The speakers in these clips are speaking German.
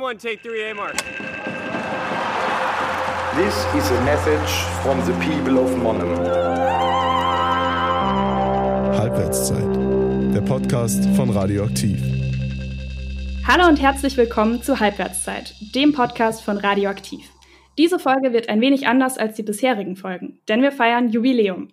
Room one, take three, A mark. This is a message from the people of Monum. Halbwertszeit, der Podcast von Radioaktiv. Hallo und herzlich willkommen zu Halbwertszeit, dem Podcast von Radioaktiv. Diese Folge wird ein wenig anders als die bisherigen Folgen, denn wir feiern Jubiläum.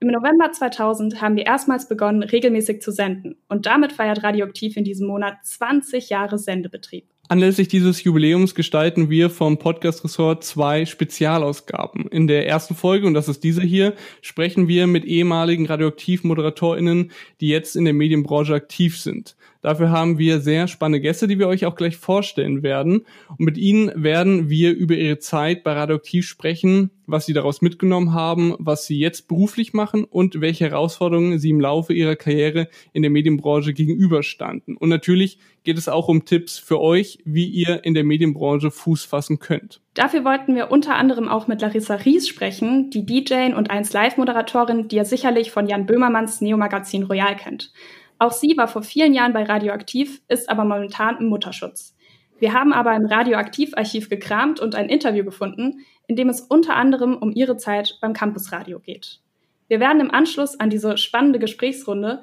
Im November 2000 haben wir erstmals begonnen, regelmäßig zu senden. Und damit feiert Radioaktiv in diesem Monat 20 Jahre Sendebetrieb. Anlässlich dieses Jubiläums gestalten wir vom Podcast Ressort zwei Spezialausgaben. In der ersten Folge, und das ist diese hier, sprechen wir mit ehemaligen Radioaktiv-ModeratorInnen, die jetzt in der Medienbranche aktiv sind. Dafür haben wir sehr spannende Gäste, die wir euch auch gleich vorstellen werden. Und mit ihnen werden wir über ihre Zeit bei Radioaktiv sprechen, was sie daraus mitgenommen haben, was sie jetzt beruflich machen und welche Herausforderungen sie im Laufe ihrer Karriere in der Medienbranche gegenüberstanden. Und natürlich geht es auch um Tipps für euch, wie ihr in der Medienbranche Fuß fassen könnt. Dafür wollten wir unter anderem auch mit Larissa Ries sprechen, die DJ und 1 Live-Moderatorin, die ihr sicherlich von Jan Böhmermanns Neo-Magazin Royal kennt. Auch sie war vor vielen Jahren bei Radioaktiv, ist aber momentan im Mutterschutz. Wir haben aber im Radioaktivarchiv gekramt und ein Interview gefunden, in dem es unter anderem um ihre Zeit beim Campusradio geht. Wir werden im Anschluss an diese spannende Gesprächsrunde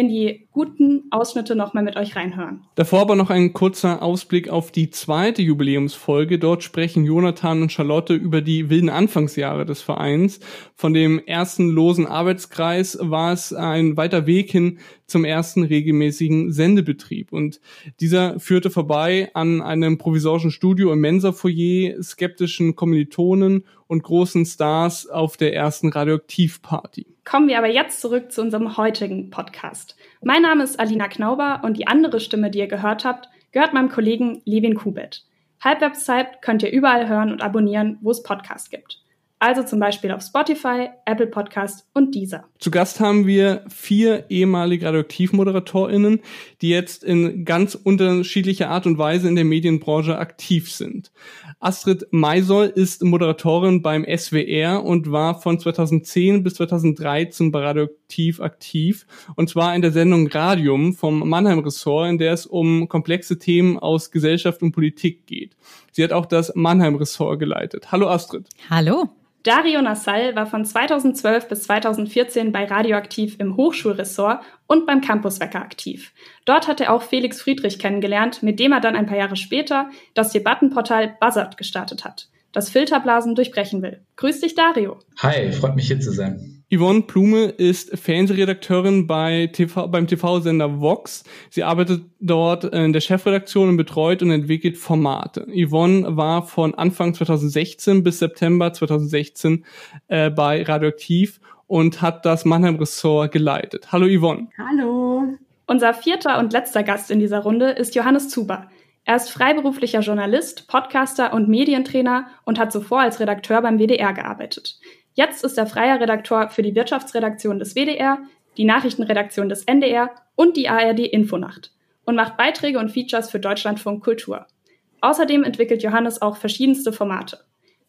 in die guten Ausschnitte nochmal mit euch reinhören. Davor aber noch ein kurzer Ausblick auf die zweite Jubiläumsfolge. Dort sprechen Jonathan und Charlotte über die wilden Anfangsjahre des Vereins. Von dem ersten losen Arbeitskreis war es ein weiter Weg hin zum ersten regelmäßigen Sendebetrieb. Und dieser führte vorbei an einem provisorischen Studio im Mensa-Foyer, skeptischen Kommilitonen und großen Stars auf der ersten Radioaktivparty. Kommen wir aber jetzt zurück zu unserem heutigen Podcast. Mein Name ist Alina Knauber und die andere Stimme, die ihr gehört habt, gehört meinem Kollegen Levin Kubet. Halbwebsite könnt ihr überall hören und abonnieren, wo es Podcasts gibt also zum Beispiel auf Spotify, Apple Podcast und Deezer. Zu Gast haben wir vier ehemalige RadioaktivmoderatorInnen, die jetzt in ganz unterschiedlicher Art und Weise in der Medienbranche aktiv sind. Astrid Maisoll ist Moderatorin beim SWR und war von 2010 bis 2013 bei Radioaktiv aktiv, und zwar in der Sendung Radium vom Mannheim-Ressort, in der es um komplexe Themen aus Gesellschaft und Politik geht. Sie hat auch das Mannheim-Ressort geleitet. Hallo Astrid. Hallo. Dario Nassal war von 2012 bis 2014 bei Radioaktiv im Hochschulressort und beim Campuswecker aktiv. Dort hat er auch Felix Friedrich kennengelernt, mit dem er dann ein paar Jahre später das Debattenportal Buzzard gestartet hat, das Filterblasen durchbrechen will. Grüß dich, Dario. Hi, freut mich hier zu sein. Yvonne Blume ist Fernsehredakteurin bei TV, beim TV-Sender Vox. Sie arbeitet dort in der Chefredaktion und betreut und entwickelt Formate. Yvonne war von Anfang 2016 bis September 2016 äh, bei Radioaktiv und hat das Mannheim-Ressort geleitet. Hallo Yvonne. Hallo. Unser vierter und letzter Gast in dieser Runde ist Johannes Zuber. Er ist freiberuflicher Journalist, Podcaster und Medientrainer und hat zuvor als Redakteur beim WDR gearbeitet. Jetzt ist er freier Redakteur für die Wirtschaftsredaktion des WDR, die Nachrichtenredaktion des NDR und die ARD Infonacht und macht Beiträge und Features für Deutschlandfunk Kultur. Außerdem entwickelt Johannes auch verschiedenste Formate.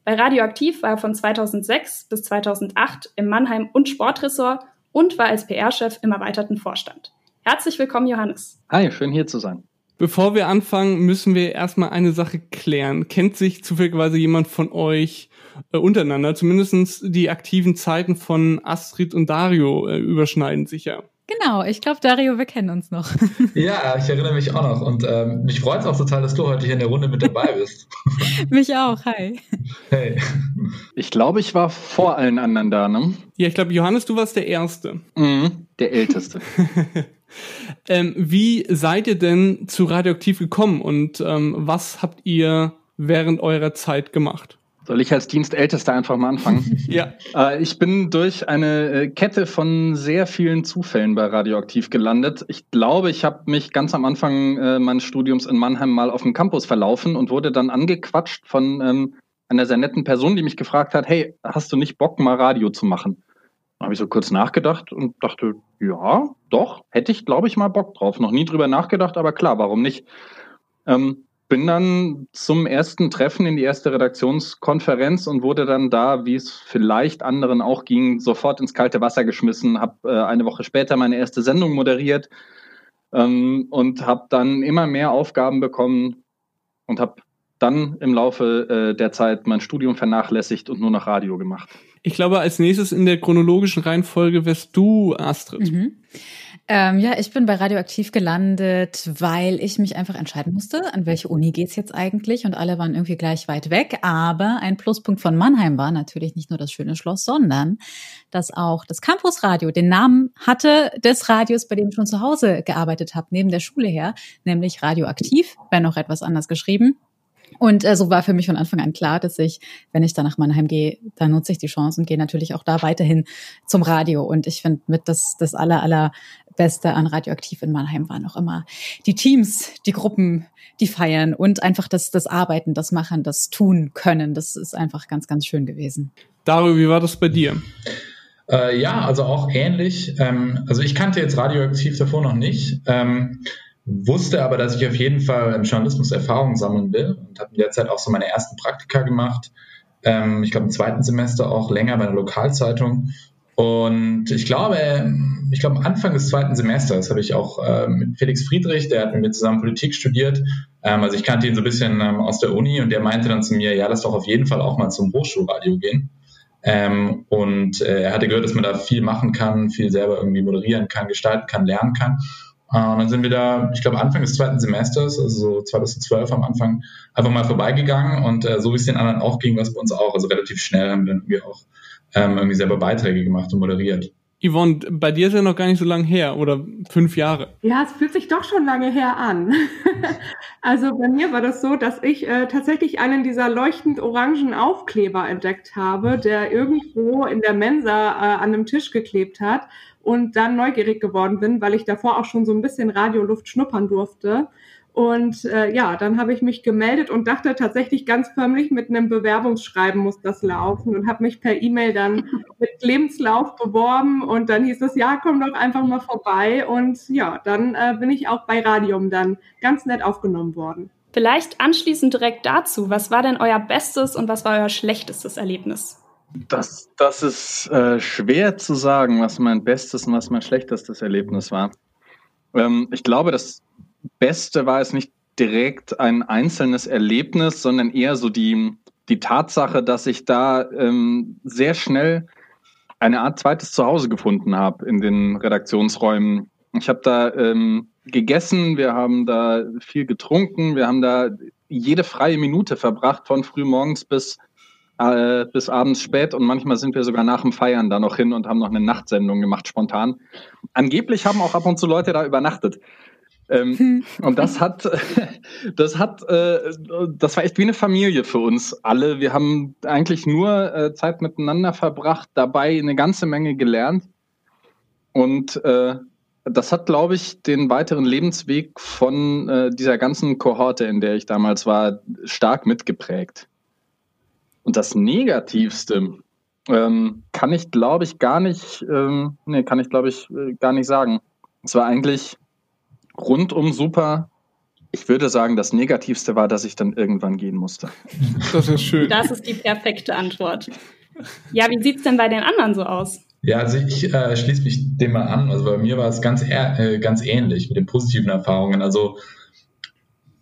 Bei Radioaktiv war er von 2006 bis 2008 im Mannheim- und Sportressort und war als PR-Chef im erweiterten Vorstand. Herzlich willkommen, Johannes. Hi, schön hier zu sein. Bevor wir anfangen, müssen wir erstmal eine Sache klären. Kennt sich zufälligerweise jemand von euch äh, untereinander. Zumindestens die aktiven Zeiten von Astrid und Dario äh, überschneiden sich ja. Genau, ich glaube, Dario, wir kennen uns noch. ja, ich erinnere mich auch noch. Und ähm, mich freut es auch total, dass du heute hier in der Runde mit dabei bist. mich auch, hi. Hey. Ich glaube, ich war vor allen anderen da, ne? Ja, ich glaube, Johannes, du warst der Erste. Mhm, der Älteste. ähm, wie seid ihr denn zu Radioaktiv gekommen und ähm, was habt ihr während eurer Zeit gemacht? Soll ich als Dienstältester einfach mal anfangen? ja. Äh, ich bin durch eine äh, Kette von sehr vielen Zufällen bei Radioaktiv gelandet. Ich glaube, ich habe mich ganz am Anfang äh, meines Studiums in Mannheim mal auf dem Campus verlaufen und wurde dann angequatscht von ähm, einer sehr netten Person, die mich gefragt hat, hey, hast du nicht Bock, mal Radio zu machen? Habe ich so kurz nachgedacht und dachte, ja, doch, hätte ich, glaube ich, mal Bock drauf. Noch nie drüber nachgedacht, aber klar, warum nicht? Ähm, bin dann zum ersten Treffen in die erste Redaktionskonferenz und wurde dann da, wie es vielleicht anderen auch ging, sofort ins kalte Wasser geschmissen, habe äh, eine Woche später meine erste Sendung moderiert ähm, und habe dann immer mehr Aufgaben bekommen und habe dann im Laufe äh, der Zeit mein Studium vernachlässigt und nur noch Radio gemacht. Ich glaube, als nächstes in der chronologischen Reihenfolge wärst du, Astrid. Mhm. Ähm, ja, ich bin bei Radioaktiv gelandet, weil ich mich einfach entscheiden musste, an welche Uni geht's jetzt eigentlich. Und alle waren irgendwie gleich weit weg. Aber ein Pluspunkt von Mannheim war natürlich nicht nur das schöne Schloss, sondern dass auch das Campusradio den Namen hatte des Radios, bei dem ich schon zu Hause gearbeitet habe, neben der Schule her, nämlich Radioaktiv, wenn auch etwas anders geschrieben. Und äh, so war für mich von Anfang an klar, dass ich, wenn ich da nach Mannheim gehe, da nutze ich die Chance und gehe natürlich auch da weiterhin zum Radio. Und ich finde mit das, das aller, allerbeste an Radioaktiv in Mannheim waren auch immer die Teams, die Gruppen, die feiern und einfach das, das Arbeiten, das Machen, das Tun können. Das ist einfach ganz, ganz schön gewesen. Dario, wie war das bei dir? Äh, ja, also auch ähnlich. Ähm, also ich kannte jetzt Radioaktiv davor noch nicht. Ähm, wusste aber, dass ich auf jeden Fall im Journalismus Erfahrung sammeln will und habe in der Zeit auch so meine ersten Praktika gemacht. Ähm, ich glaube im zweiten Semester auch länger bei einer Lokalzeitung. Und ich glaube, ich glaube, Anfang des zweiten Semesters habe ich auch äh, mit Felix Friedrich, der hat mit mir zusammen Politik studiert. Ähm, also ich kannte ihn so ein bisschen ähm, aus der Uni und der meinte dann zu mir, ja, lass doch auf jeden Fall auch mal zum Hochschulradio gehen. Ähm, und äh, er hatte gehört, dass man da viel machen kann, viel selber irgendwie moderieren kann, gestalten kann, lernen kann. Äh, und dann sind wir da, ich glaube, Anfang des zweiten Semesters, also so 2012 am Anfang, einfach mal vorbeigegangen und äh, so wie es den anderen auch ging, war es bei uns auch. Also relativ schnell haben wir dann irgendwie auch ähm, irgendwie selber Beiträge gemacht und moderiert. Yvonne, bei dir ist ja noch gar nicht so lange her oder fünf Jahre. Ja, es fühlt sich doch schon lange her an. also bei mir war das so, dass ich äh, tatsächlich einen dieser leuchtend orangen Aufkleber entdeckt habe, der irgendwo in der Mensa äh, an einem Tisch geklebt hat und dann neugierig geworden bin, weil ich davor auch schon so ein bisschen Radioluft schnuppern durfte. Und äh, ja, dann habe ich mich gemeldet und dachte tatsächlich ganz förmlich, mit einem Bewerbungsschreiben muss das laufen und habe mich per E-Mail dann mit Lebenslauf beworben und dann hieß es, ja, komm doch einfach mal vorbei. Und ja, dann äh, bin ich auch bei Radium dann ganz nett aufgenommen worden. Vielleicht anschließend direkt dazu, was war denn euer bestes und was war euer schlechtestes Erlebnis? Das, das ist äh, schwer zu sagen, was mein bestes und was mein schlechtestes Erlebnis war. Ähm, ich glaube, das Beste war es nicht direkt ein einzelnes Erlebnis, sondern eher so die, die Tatsache, dass ich da ähm, sehr schnell eine Art zweites Zuhause gefunden habe in den Redaktionsräumen. Ich habe da ähm, gegessen, wir haben da viel getrunken, wir haben da jede freie Minute verbracht, von frühmorgens bis äh, bis abends spät und manchmal sind wir sogar nach dem Feiern da noch hin und haben noch eine Nachtsendung gemacht, spontan. Angeblich haben auch ab und zu Leute da übernachtet. Ähm, hm. und das hat, das hat, äh, das war echt wie eine Familie für uns alle. Wir haben eigentlich nur äh, Zeit miteinander verbracht, dabei eine ganze Menge gelernt. Und äh, das hat, glaube ich, den weiteren Lebensweg von äh, dieser ganzen Kohorte, in der ich damals war, stark mitgeprägt. Und das Negativste ähm, kann ich, glaube ich, gar nicht, ähm, nee, kann ich, glaube ich, äh, gar nicht sagen. Es war eigentlich rundum super. Ich würde sagen, das Negativste war, dass ich dann irgendwann gehen musste. Das ist schön. Das ist die perfekte Antwort. Ja, wie sieht es denn bei den anderen so aus? Ja, also ich äh, schließe mich dem mal an. Also bei mir war es ganz, äh, ganz ähnlich mit den positiven Erfahrungen. Also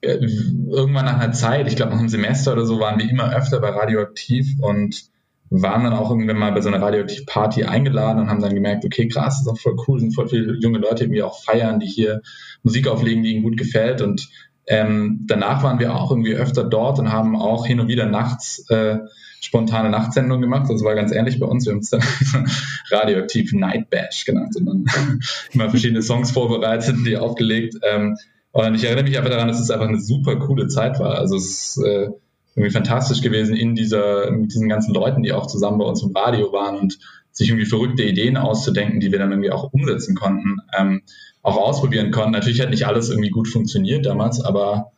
irgendwann nach einer Zeit, ich glaube nach einem Semester oder so, waren wir immer öfter bei Radioaktiv und waren dann auch irgendwann mal bei so einer Radioaktiv-Party eingeladen und haben dann gemerkt, okay, krass, das ist auch voll cool, sind voll viele junge Leute, die auch feiern, die hier Musik auflegen, die ihnen gut gefällt und ähm, danach waren wir auch irgendwie öfter dort und haben auch hin und wieder nachts äh, spontane Nachtsendungen gemacht. Das war ganz ähnlich bei uns. Wir haben es dann Radioaktiv Night Bash genannt und dann immer verschiedene Songs vorbereitet, die aufgelegt. Ähm, und ich erinnere mich einfach daran, dass es einfach eine super coole Zeit war. Also es ist äh, irgendwie fantastisch gewesen in dieser, mit diesen ganzen Leuten, die auch zusammen bei uns im Radio waren und sich irgendwie verrückte Ideen auszudenken, die wir dann irgendwie auch umsetzen konnten, ähm, auch ausprobieren konnten. Natürlich hat nicht alles irgendwie gut funktioniert damals, aber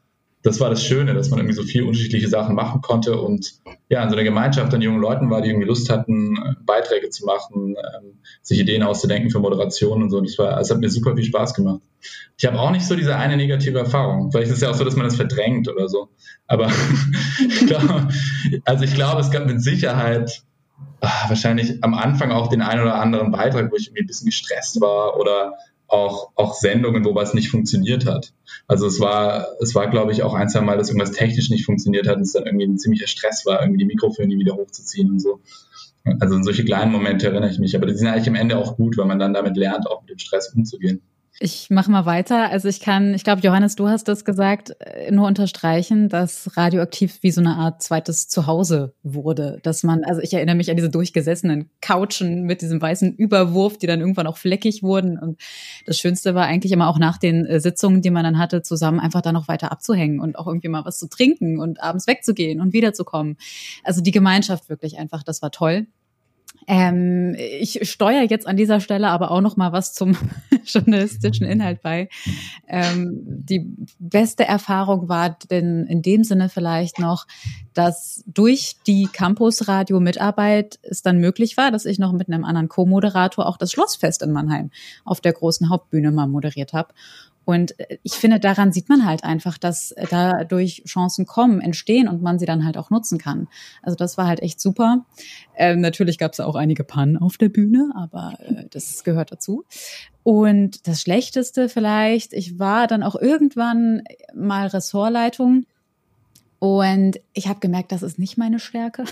das war das Schöne, dass man irgendwie so viele unterschiedliche Sachen machen konnte und ja, in so einer Gemeinschaft an jungen Leuten war, die irgendwie Lust hatten, Beiträge zu machen, ähm, sich Ideen auszudenken für Moderation und so. Das war, es hat mir super viel Spaß gemacht. Ich habe auch nicht so diese eine negative Erfahrung. Vielleicht ist es ja auch so, dass man das verdrängt oder so. Aber ich glaube, also ich glaube, es gab mit Sicherheit ach, wahrscheinlich am Anfang auch den einen oder anderen Beitrag, wo ich irgendwie ein bisschen gestresst war oder auch, auch Sendungen, wo was nicht funktioniert hat. Also es war, es war, glaube ich, auch ein, zwei Mal, dass irgendwas technisch nicht funktioniert hat und es dann irgendwie ein ziemlicher Stress war, irgendwie die Mikrofone wieder hochzuziehen und so. Also in solche kleinen Momente erinnere ich mich, aber die sind eigentlich am Ende auch gut, weil man dann damit lernt, auch mit dem Stress umzugehen. Ich mache mal weiter. Also ich kann, ich glaube, Johannes, du hast das gesagt, äh, nur unterstreichen, dass radioaktiv wie so eine Art zweites Zuhause wurde. Dass man, also ich erinnere mich an diese durchgesessenen Couchen mit diesem weißen Überwurf, die dann irgendwann auch fleckig wurden. Und das Schönste war eigentlich immer auch nach den äh, Sitzungen, die man dann hatte, zusammen einfach da noch weiter abzuhängen und auch irgendwie mal was zu trinken und abends wegzugehen und wiederzukommen. Also die Gemeinschaft wirklich einfach, das war toll. Ähm, ich steuere jetzt an dieser Stelle aber auch noch mal was zum journalistischen Inhalt bei. Ähm, die beste Erfahrung war denn in dem Sinne vielleicht noch, dass durch die Campusradio-Mitarbeit es dann möglich war, dass ich noch mit einem anderen Co-Moderator auch das Schlossfest in Mannheim auf der großen Hauptbühne mal moderiert habe. Und äh, ich finde, daran sieht man halt einfach, dass äh, dadurch Chancen kommen, entstehen und man sie dann halt auch nutzen kann. Also das war halt echt super. Ähm, natürlich gab es auch einige Pannen auf der Bühne, aber äh, das gehört dazu. Und das Schlechteste vielleicht, ich war dann auch irgendwann mal Ressortleitung und ich habe gemerkt, das ist nicht meine Stärke.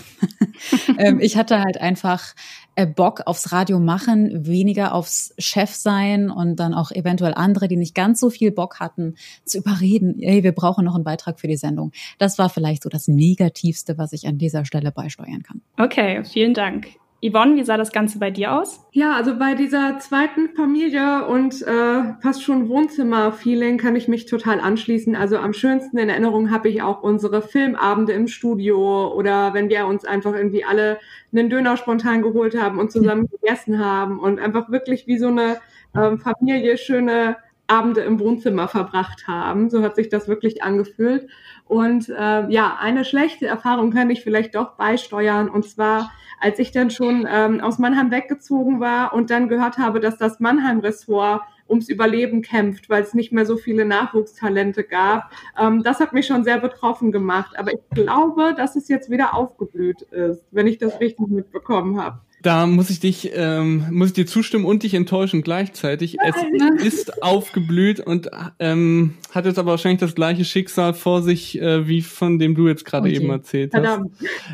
ähm, ich hatte halt einfach äh, Bock aufs Radio machen, weniger aufs Chef sein und dann auch eventuell andere, die nicht ganz so viel Bock hatten, zu überreden, hey, wir brauchen noch einen Beitrag für die Sendung. Das war vielleicht so das Negativste, was ich an dieser Stelle beisteuern kann. Okay, vielen Dank. Yvonne, wie sah das Ganze bei dir aus? Ja, also bei dieser zweiten Familie und äh, fast schon Wohnzimmer-Feeling kann ich mich total anschließen. Also am schönsten in Erinnerung habe ich auch unsere Filmabende im Studio oder wenn wir uns einfach irgendwie alle einen Döner spontan geholt haben und zusammen gegessen haben und einfach wirklich wie so eine ähm, Familie schöne Abende im Wohnzimmer verbracht haben. So hat sich das wirklich angefühlt. Und äh, ja, eine schlechte Erfahrung kann ich vielleicht doch beisteuern. Und zwar, als ich dann schon ähm, aus Mannheim weggezogen war und dann gehört habe, dass das Mannheim-Ressort ums Überleben kämpft, weil es nicht mehr so viele Nachwuchstalente gab. Ähm, das hat mich schon sehr betroffen gemacht. Aber ich glaube, dass es jetzt wieder aufgeblüht ist, wenn ich das richtig mitbekommen habe. Da muss ich dich, ähm, muss ich dir zustimmen und dich enttäuschen gleichzeitig. Nein. Es ist aufgeblüht und ähm, hat jetzt aber wahrscheinlich das gleiche Schicksal vor sich, äh, wie von dem du jetzt gerade okay. eben erzählt hast. Verdammt.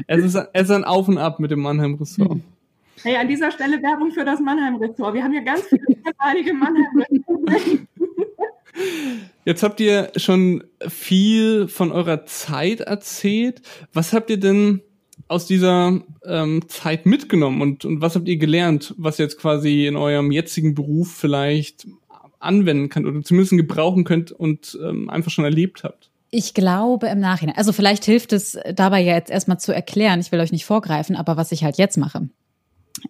Es ist, es ist ein Auf und Ab mit dem Mannheim-Ressort. Hm. Hey, an dieser Stelle Werbung für das Mannheim-Ressort. Wir haben hier ganz viele ehemalige Mannheim-Ressort. Jetzt habt ihr schon viel von eurer Zeit erzählt. Was habt ihr denn aus dieser ähm, Zeit mitgenommen und, und was habt ihr gelernt, was ihr jetzt quasi in eurem jetzigen Beruf vielleicht anwenden könnt oder zumindest gebrauchen könnt und ähm, einfach schon erlebt habt? Ich glaube im Nachhinein. Also vielleicht hilft es dabei ja jetzt erstmal zu erklären. Ich will euch nicht vorgreifen, aber was ich halt jetzt mache.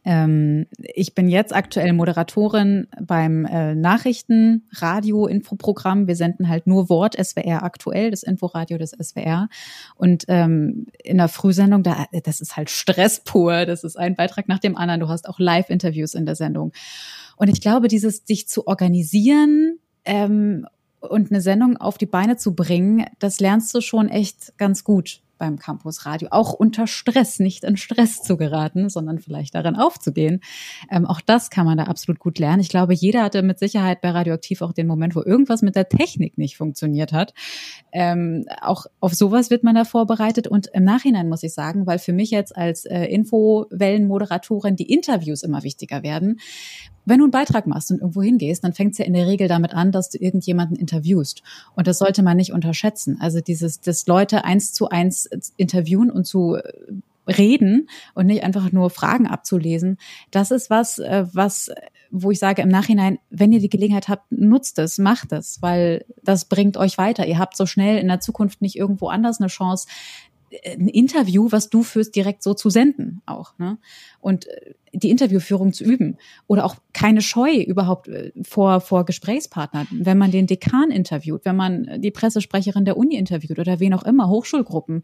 Ähm, ich bin jetzt aktuell Moderatorin beim äh, Nachrichten-Radio-Infoprogramm. Wir senden halt nur Wort SWR aktuell, das Inforadio des SWR. Und ähm, in der Frühsendung, da, das ist halt Stress pur. Das ist ein Beitrag nach dem anderen. Du hast auch Live-Interviews in der Sendung. Und ich glaube, dieses sich zu organisieren ähm, und eine Sendung auf die Beine zu bringen, das lernst du schon echt ganz gut beim Campus Radio, auch unter Stress, nicht in Stress zu geraten, sondern vielleicht darin aufzugehen. Ähm, auch das kann man da absolut gut lernen. Ich glaube, jeder hatte mit Sicherheit bei Radioaktiv auch den Moment, wo irgendwas mit der Technik nicht funktioniert hat. Ähm, auch auf sowas wird man da vorbereitet und im Nachhinein muss ich sagen, weil für mich jetzt als äh, Infowellenmoderatorin die Interviews immer wichtiger werden, wenn du einen Beitrag machst und irgendwo hingehst, dann fängt es ja in der Regel damit an, dass du irgendjemanden interviewst. Und das sollte man nicht unterschätzen. Also dieses, dass Leute eins zu eins interviewen und zu äh, reden und nicht einfach nur Fragen abzulesen. Das ist was, äh, was, wo ich sage im Nachhinein, wenn ihr die Gelegenheit habt, nutzt es, macht es, weil das bringt euch weiter. Ihr habt so schnell in der Zukunft nicht irgendwo anders eine Chance, ein Interview, was du führst, direkt so zu senden auch. Ne? Und äh, die Interviewführung zu üben. Oder auch keine Scheu überhaupt äh, vor, vor Gesprächspartnern. Wenn man den Dekan interviewt, wenn man die Pressesprecherin der Uni interviewt oder wen auch immer, Hochschulgruppen.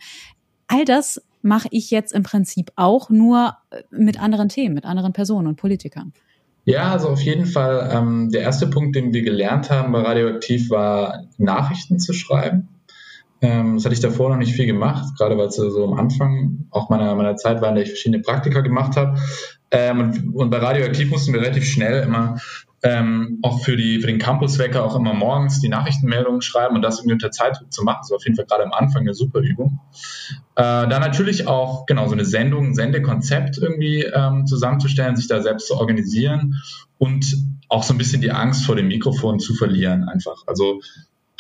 All das mache ich jetzt im Prinzip auch nur äh, mit anderen Themen, mit anderen Personen und Politikern. Ja, also auf jeden Fall. Ähm, der erste Punkt, den wir gelernt haben bei Radioaktiv, war Nachrichten zu schreiben. Ähm, das hatte ich davor noch nicht viel gemacht, gerade weil es so am Anfang auch meiner, meiner Zeit war, in der ich verschiedene Praktika gemacht habe. Ähm, und, und bei Radioaktiv mussten wir relativ schnell immer ähm, auch für, die, für den Campus-Wecker auch immer morgens die Nachrichtenmeldungen schreiben und das irgendwie unter Zeitdruck zu machen. Das war auf jeden Fall gerade am Anfang eine super Übung. Äh, dann natürlich auch genau so eine Sendung, ein Sendekonzept irgendwie ähm, zusammenzustellen, sich da selbst zu organisieren und auch so ein bisschen die Angst vor dem Mikrofon zu verlieren einfach. Also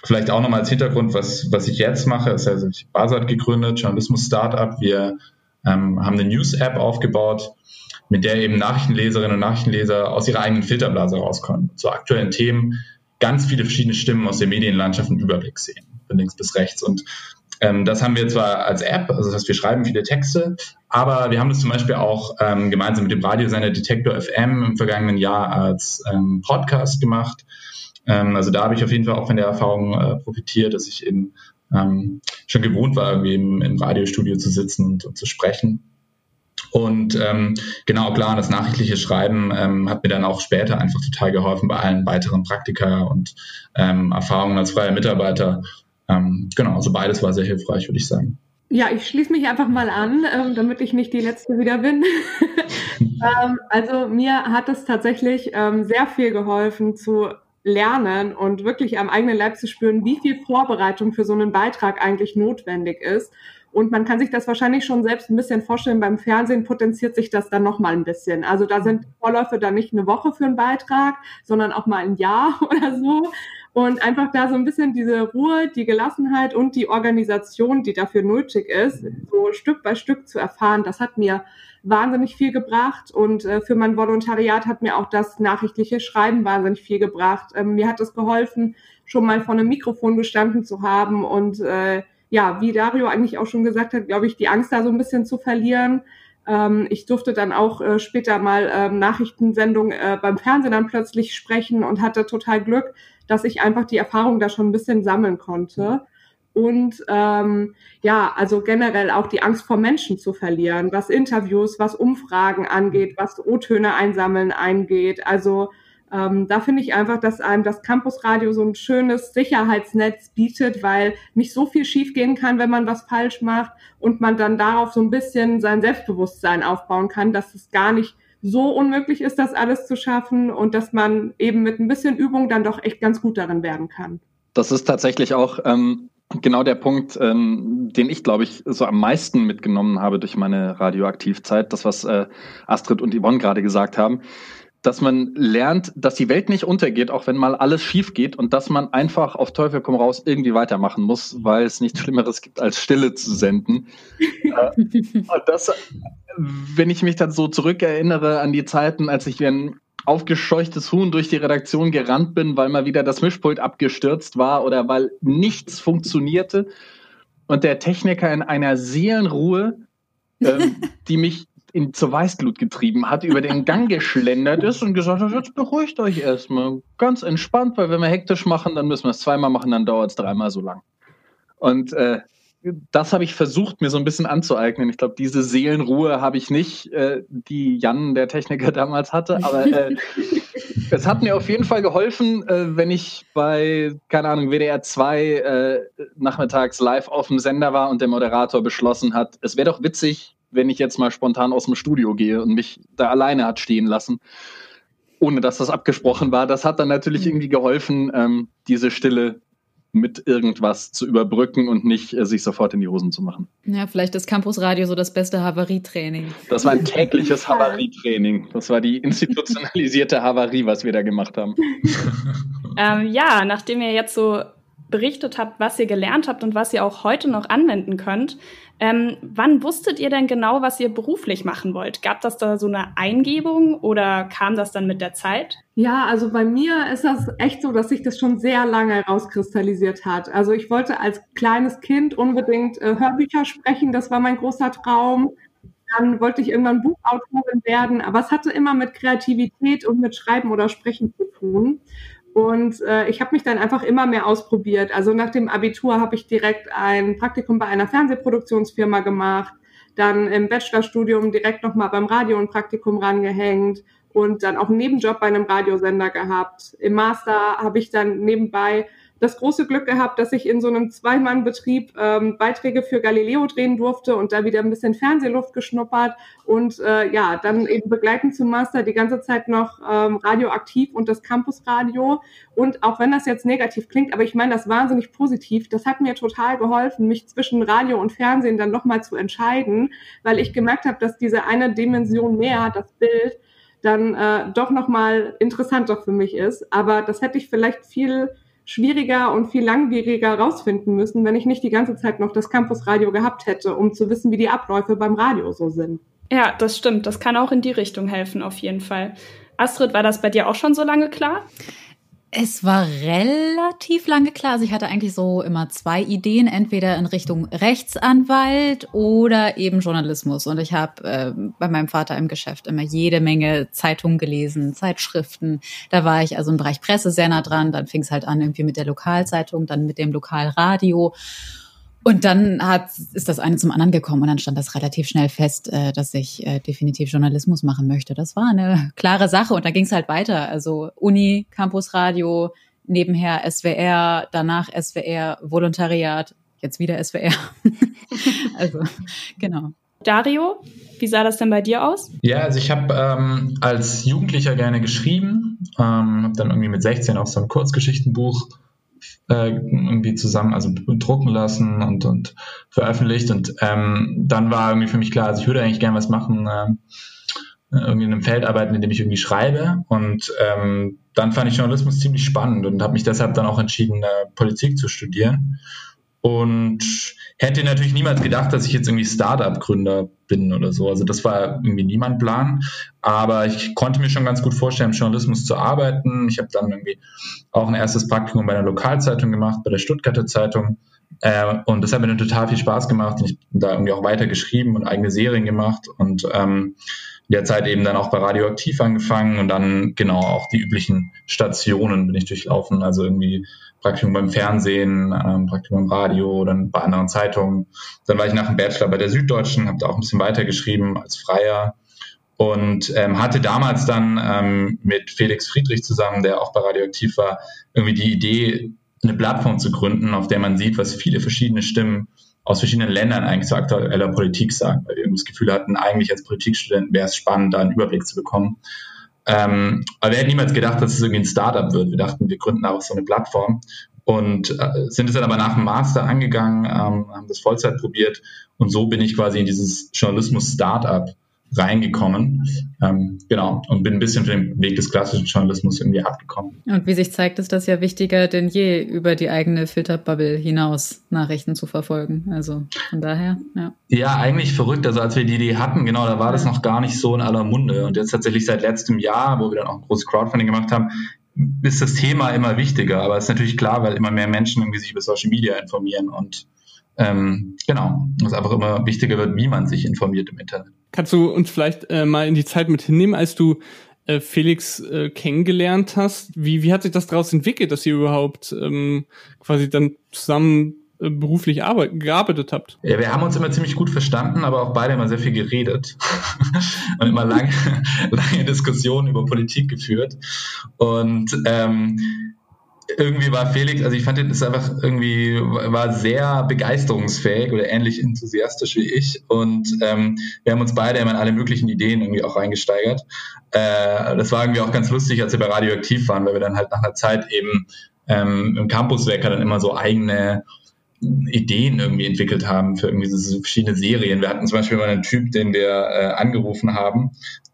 vielleicht auch nochmal als Hintergrund, was, was ich jetzt mache, ist also ich Basat gegründet, Journalismus-Startup. Wir ähm, haben eine News-App aufgebaut, mit der eben Nachrichtenleserinnen und Nachrichtenleser aus ihrer eigenen Filterblase rauskommen, zu aktuellen Themen ganz viele verschiedene Stimmen aus der Medienlandschaft einen Überblick sehen, von links bis rechts. Und ähm, das haben wir zwar als App, also das heißt, wir schreiben viele Texte, aber wir haben das zum Beispiel auch ähm, gemeinsam mit dem Radiosender Detektor FM im vergangenen Jahr als ähm, Podcast gemacht. Ähm, also da habe ich auf jeden Fall auch von der Erfahrung äh, profitiert, dass ich eben ähm, schon gewohnt war, irgendwie im, im Radiostudio zu sitzen und, und zu sprechen. Und ähm, genau, klar, das nachrichtliche Schreiben ähm, hat mir dann auch später einfach total geholfen bei allen weiteren Praktika und ähm, Erfahrungen als freier Mitarbeiter. Ähm, genau, also beides war sehr hilfreich, würde ich sagen. Ja, ich schließe mich einfach mal an, ähm, damit ich nicht die Letzte wieder bin. ähm, also mir hat es tatsächlich ähm, sehr viel geholfen zu lernen und wirklich am eigenen Leib zu spüren, wie viel Vorbereitung für so einen Beitrag eigentlich notwendig ist und man kann sich das wahrscheinlich schon selbst ein bisschen vorstellen, beim Fernsehen potenziert sich das dann nochmal ein bisschen. Also da sind Vorläufe dann nicht eine Woche für einen Beitrag, sondern auch mal ein Jahr oder so. Und einfach da so ein bisschen diese Ruhe, die Gelassenheit und die Organisation, die dafür nötig ist, so Stück bei Stück zu erfahren, das hat mir wahnsinnig viel gebracht. Und äh, für mein Volontariat hat mir auch das nachrichtliche Schreiben wahnsinnig viel gebracht. Ähm, mir hat es geholfen, schon mal vor einem Mikrofon gestanden zu haben und äh, ja, wie Dario eigentlich auch schon gesagt hat, glaube ich, die Angst da so ein bisschen zu verlieren. Ähm, ich durfte dann auch äh, später mal ähm, Nachrichtensendung äh, beim Fernsehen dann plötzlich sprechen und hatte total Glück, dass ich einfach die Erfahrung da schon ein bisschen sammeln konnte. Und ähm, ja, also generell auch die Angst vor Menschen zu verlieren, was Interviews, was Umfragen angeht, was O-Töne einsammeln eingeht. Also ähm, da finde ich einfach, dass einem das Campusradio so ein schönes Sicherheitsnetz bietet, weil nicht so viel schiefgehen kann, wenn man was falsch macht und man dann darauf so ein bisschen sein Selbstbewusstsein aufbauen kann, dass es gar nicht so unmöglich ist, das alles zu schaffen und dass man eben mit ein bisschen Übung dann doch echt ganz gut darin werden kann. Das ist tatsächlich auch ähm, genau der Punkt, ähm, den ich, glaube ich, so am meisten mitgenommen habe durch meine Radioaktivzeit. Das, was äh, Astrid und Yvonne gerade gesagt haben dass man lernt, dass die Welt nicht untergeht, auch wenn mal alles schief geht und dass man einfach auf Teufel komm raus irgendwie weitermachen muss, weil es nichts Schlimmeres gibt, als Stille zu senden. äh, das, wenn ich mich dann so zurückerinnere an die Zeiten, als ich wie ein aufgescheuchtes Huhn durch die Redaktion gerannt bin, weil mal wieder das Mischpult abgestürzt war oder weil nichts funktionierte und der Techniker in einer Seelenruhe, ähm, die mich in, zur Weißglut getrieben hat, über den Gang geschlendert ist und gesagt hat, jetzt beruhigt euch erstmal. Ganz entspannt, weil wenn wir hektisch machen, dann müssen wir es zweimal machen, dann dauert es dreimal so lang. Und äh, das habe ich versucht, mir so ein bisschen anzueignen. Ich glaube, diese Seelenruhe habe ich nicht, äh, die Jan, der Techniker, damals hatte. Aber äh, es hat mir auf jeden Fall geholfen, äh, wenn ich bei, keine Ahnung, WDR 2 äh, nachmittags live auf dem Sender war und der Moderator beschlossen hat, es wäre doch witzig, wenn ich jetzt mal spontan aus dem Studio gehe und mich da alleine hat stehen lassen, ohne dass das abgesprochen war. Das hat dann natürlich irgendwie geholfen, ähm, diese Stille mit irgendwas zu überbrücken und nicht äh, sich sofort in die Hosen zu machen. Ja, vielleicht ist Campusradio so das beste Havarietraining. Das war ein tägliches Havarietraining. Das war die institutionalisierte Havarie, was wir da gemacht haben. ähm, ja, nachdem ihr jetzt so berichtet habt, was ihr gelernt habt und was ihr auch heute noch anwenden könnt. Ähm, wann wusstet ihr denn genau, was ihr beruflich machen wollt? Gab das da so eine Eingebung oder kam das dann mit der Zeit? Ja, also bei mir ist das echt so, dass sich das schon sehr lange herauskristallisiert hat. Also ich wollte als kleines Kind unbedingt äh, Hörbücher sprechen, das war mein großer Traum. Dann wollte ich irgendwann Buchautorin werden, aber es hatte immer mit Kreativität und mit Schreiben oder Sprechen zu tun. Und äh, ich habe mich dann einfach immer mehr ausprobiert. Also nach dem Abitur habe ich direkt ein Praktikum bei einer Fernsehproduktionsfirma gemacht, dann im Bachelorstudium direkt nochmal beim Radio ein Praktikum rangehängt und dann auch einen Nebenjob bei einem Radiosender gehabt. Im Master habe ich dann nebenbei das große Glück gehabt, dass ich in so einem Zweimann-Betrieb ähm, Beiträge für Galileo drehen durfte und da wieder ein bisschen Fernsehluft geschnuppert und äh, ja, dann eben begleitend zum Master die ganze Zeit noch ähm, radioaktiv und das Campusradio. Und auch wenn das jetzt negativ klingt, aber ich meine das wahnsinnig positiv, das hat mir total geholfen, mich zwischen Radio und Fernsehen dann nochmal zu entscheiden, weil ich gemerkt habe, dass diese eine Dimension mehr, das Bild, dann äh, doch nochmal interessanter für mich ist. Aber das hätte ich vielleicht viel schwieriger und viel langwieriger rausfinden müssen, wenn ich nicht die ganze Zeit noch das Campusradio gehabt hätte, um zu wissen, wie die Abläufe beim Radio so sind. Ja, das stimmt. Das kann auch in die Richtung helfen, auf jeden Fall. Astrid, war das bei dir auch schon so lange klar? Es war relativ lange klar. Also ich hatte eigentlich so immer zwei Ideen, entweder in Richtung Rechtsanwalt oder eben Journalismus. Und ich habe äh, bei meinem Vater im Geschäft immer jede Menge Zeitungen gelesen, Zeitschriften. Da war ich also im Bereich Presse sehr nah dran. Dann fing es halt an irgendwie mit der Lokalzeitung, dann mit dem Lokalradio. Und dann hat, ist das eine zum anderen gekommen und dann stand das relativ schnell fest, äh, dass ich äh, definitiv Journalismus machen möchte. Das war eine klare Sache und da ging es halt weiter. Also Uni, Campusradio, nebenher SWR, danach SWR, Volontariat, jetzt wieder SWR. also genau. Dario, wie sah das denn bei dir aus? Ja, also ich habe ähm, als Jugendlicher gerne geschrieben, ähm, habe dann irgendwie mit 16 auch so ein Kurzgeschichtenbuch äh, irgendwie zusammen, also drucken lassen und, und veröffentlicht. Und ähm, dann war irgendwie für mich klar, also ich würde eigentlich gerne was machen, äh, irgendwie in einem Feld arbeiten, in dem ich irgendwie schreibe. Und ähm, dann fand ich Journalismus ziemlich spannend und habe mich deshalb dann auch entschieden, äh, Politik zu studieren. Und hätte natürlich niemals gedacht, dass ich jetzt irgendwie Startup-Gründer bin oder so. Also das war irgendwie niemand Plan. Aber ich konnte mir schon ganz gut vorstellen, im Journalismus zu arbeiten. Ich habe dann irgendwie auch ein erstes Praktikum bei einer Lokalzeitung gemacht, bei der Stuttgarter Zeitung. Äh, und das hat mir total viel Spaß gemacht. Ich bin da irgendwie auch weiter geschrieben und eigene Serien gemacht und ähm, in der Zeit eben dann auch bei Radioaktiv angefangen und dann genau auch die üblichen Stationen bin ich durchlaufen. Also irgendwie Praktikum beim Fernsehen, ähm, Praktikum im Radio, dann bei anderen Zeitungen. Dann war ich nach dem Bachelor bei der Süddeutschen, habe da auch ein bisschen weitergeschrieben als Freier und ähm, hatte damals dann ähm, mit Felix Friedrich zusammen, der auch bei Radioaktiv war, irgendwie die Idee, eine Plattform zu gründen, auf der man sieht, was viele verschiedene Stimmen aus verschiedenen Ländern eigentlich zu aktueller Politik sagen, weil wir das Gefühl hatten, eigentlich als Politikstudenten wäre es spannend, da einen Überblick zu bekommen. Ähm, aber wir hätten niemals gedacht, dass es irgendwie ein Startup wird. Wir dachten, wir gründen auch so eine Plattform und äh, sind es dann aber nach dem Master angegangen, ähm, haben das Vollzeit probiert und so bin ich quasi in dieses Journalismus-Startup reingekommen. Ähm, genau, und bin ein bisschen von dem Weg des klassischen Journalismus irgendwie abgekommen. Und wie sich zeigt, ist das ja wichtiger denn je, über die eigene Filterbubble hinaus Nachrichten zu verfolgen. Also von daher, ja. Ja, eigentlich verrückt. Also als wir die Idee hatten, genau, da war das noch gar nicht so in aller Munde. Und jetzt tatsächlich seit letztem Jahr, wo wir dann auch ein großes Crowdfunding gemacht haben, ist das Thema immer wichtiger. Aber es ist natürlich klar, weil immer mehr Menschen irgendwie sich über Social Media informieren und ähm, genau, es einfach immer wichtiger wird, wie man sich informiert im Internet. Kannst du uns vielleicht äh, mal in die Zeit mit hinnehmen, als du äh, Felix äh, kennengelernt hast? Wie, wie hat sich das daraus entwickelt, dass ihr überhaupt ähm, quasi dann zusammen äh, beruflich arbeit gearbeitet habt? Ja, wir haben uns immer ziemlich gut verstanden, aber auch beide immer sehr viel geredet und immer lange, lange Diskussionen über Politik geführt. Und ähm, irgendwie war Felix, also ich fand, das einfach irgendwie, war sehr begeisterungsfähig oder ähnlich enthusiastisch wie ich. Und ähm, wir haben uns beide immer in alle möglichen Ideen irgendwie auch reingesteigert. Äh, das war irgendwie auch ganz lustig, als wir bei Radioaktiv waren, weil wir dann halt nach einer Zeit eben ähm, im Campuswecker dann immer so eigene Ideen irgendwie entwickelt haben für irgendwie so verschiedene Serien. Wir hatten zum Beispiel mal einen Typ, den wir äh, angerufen haben,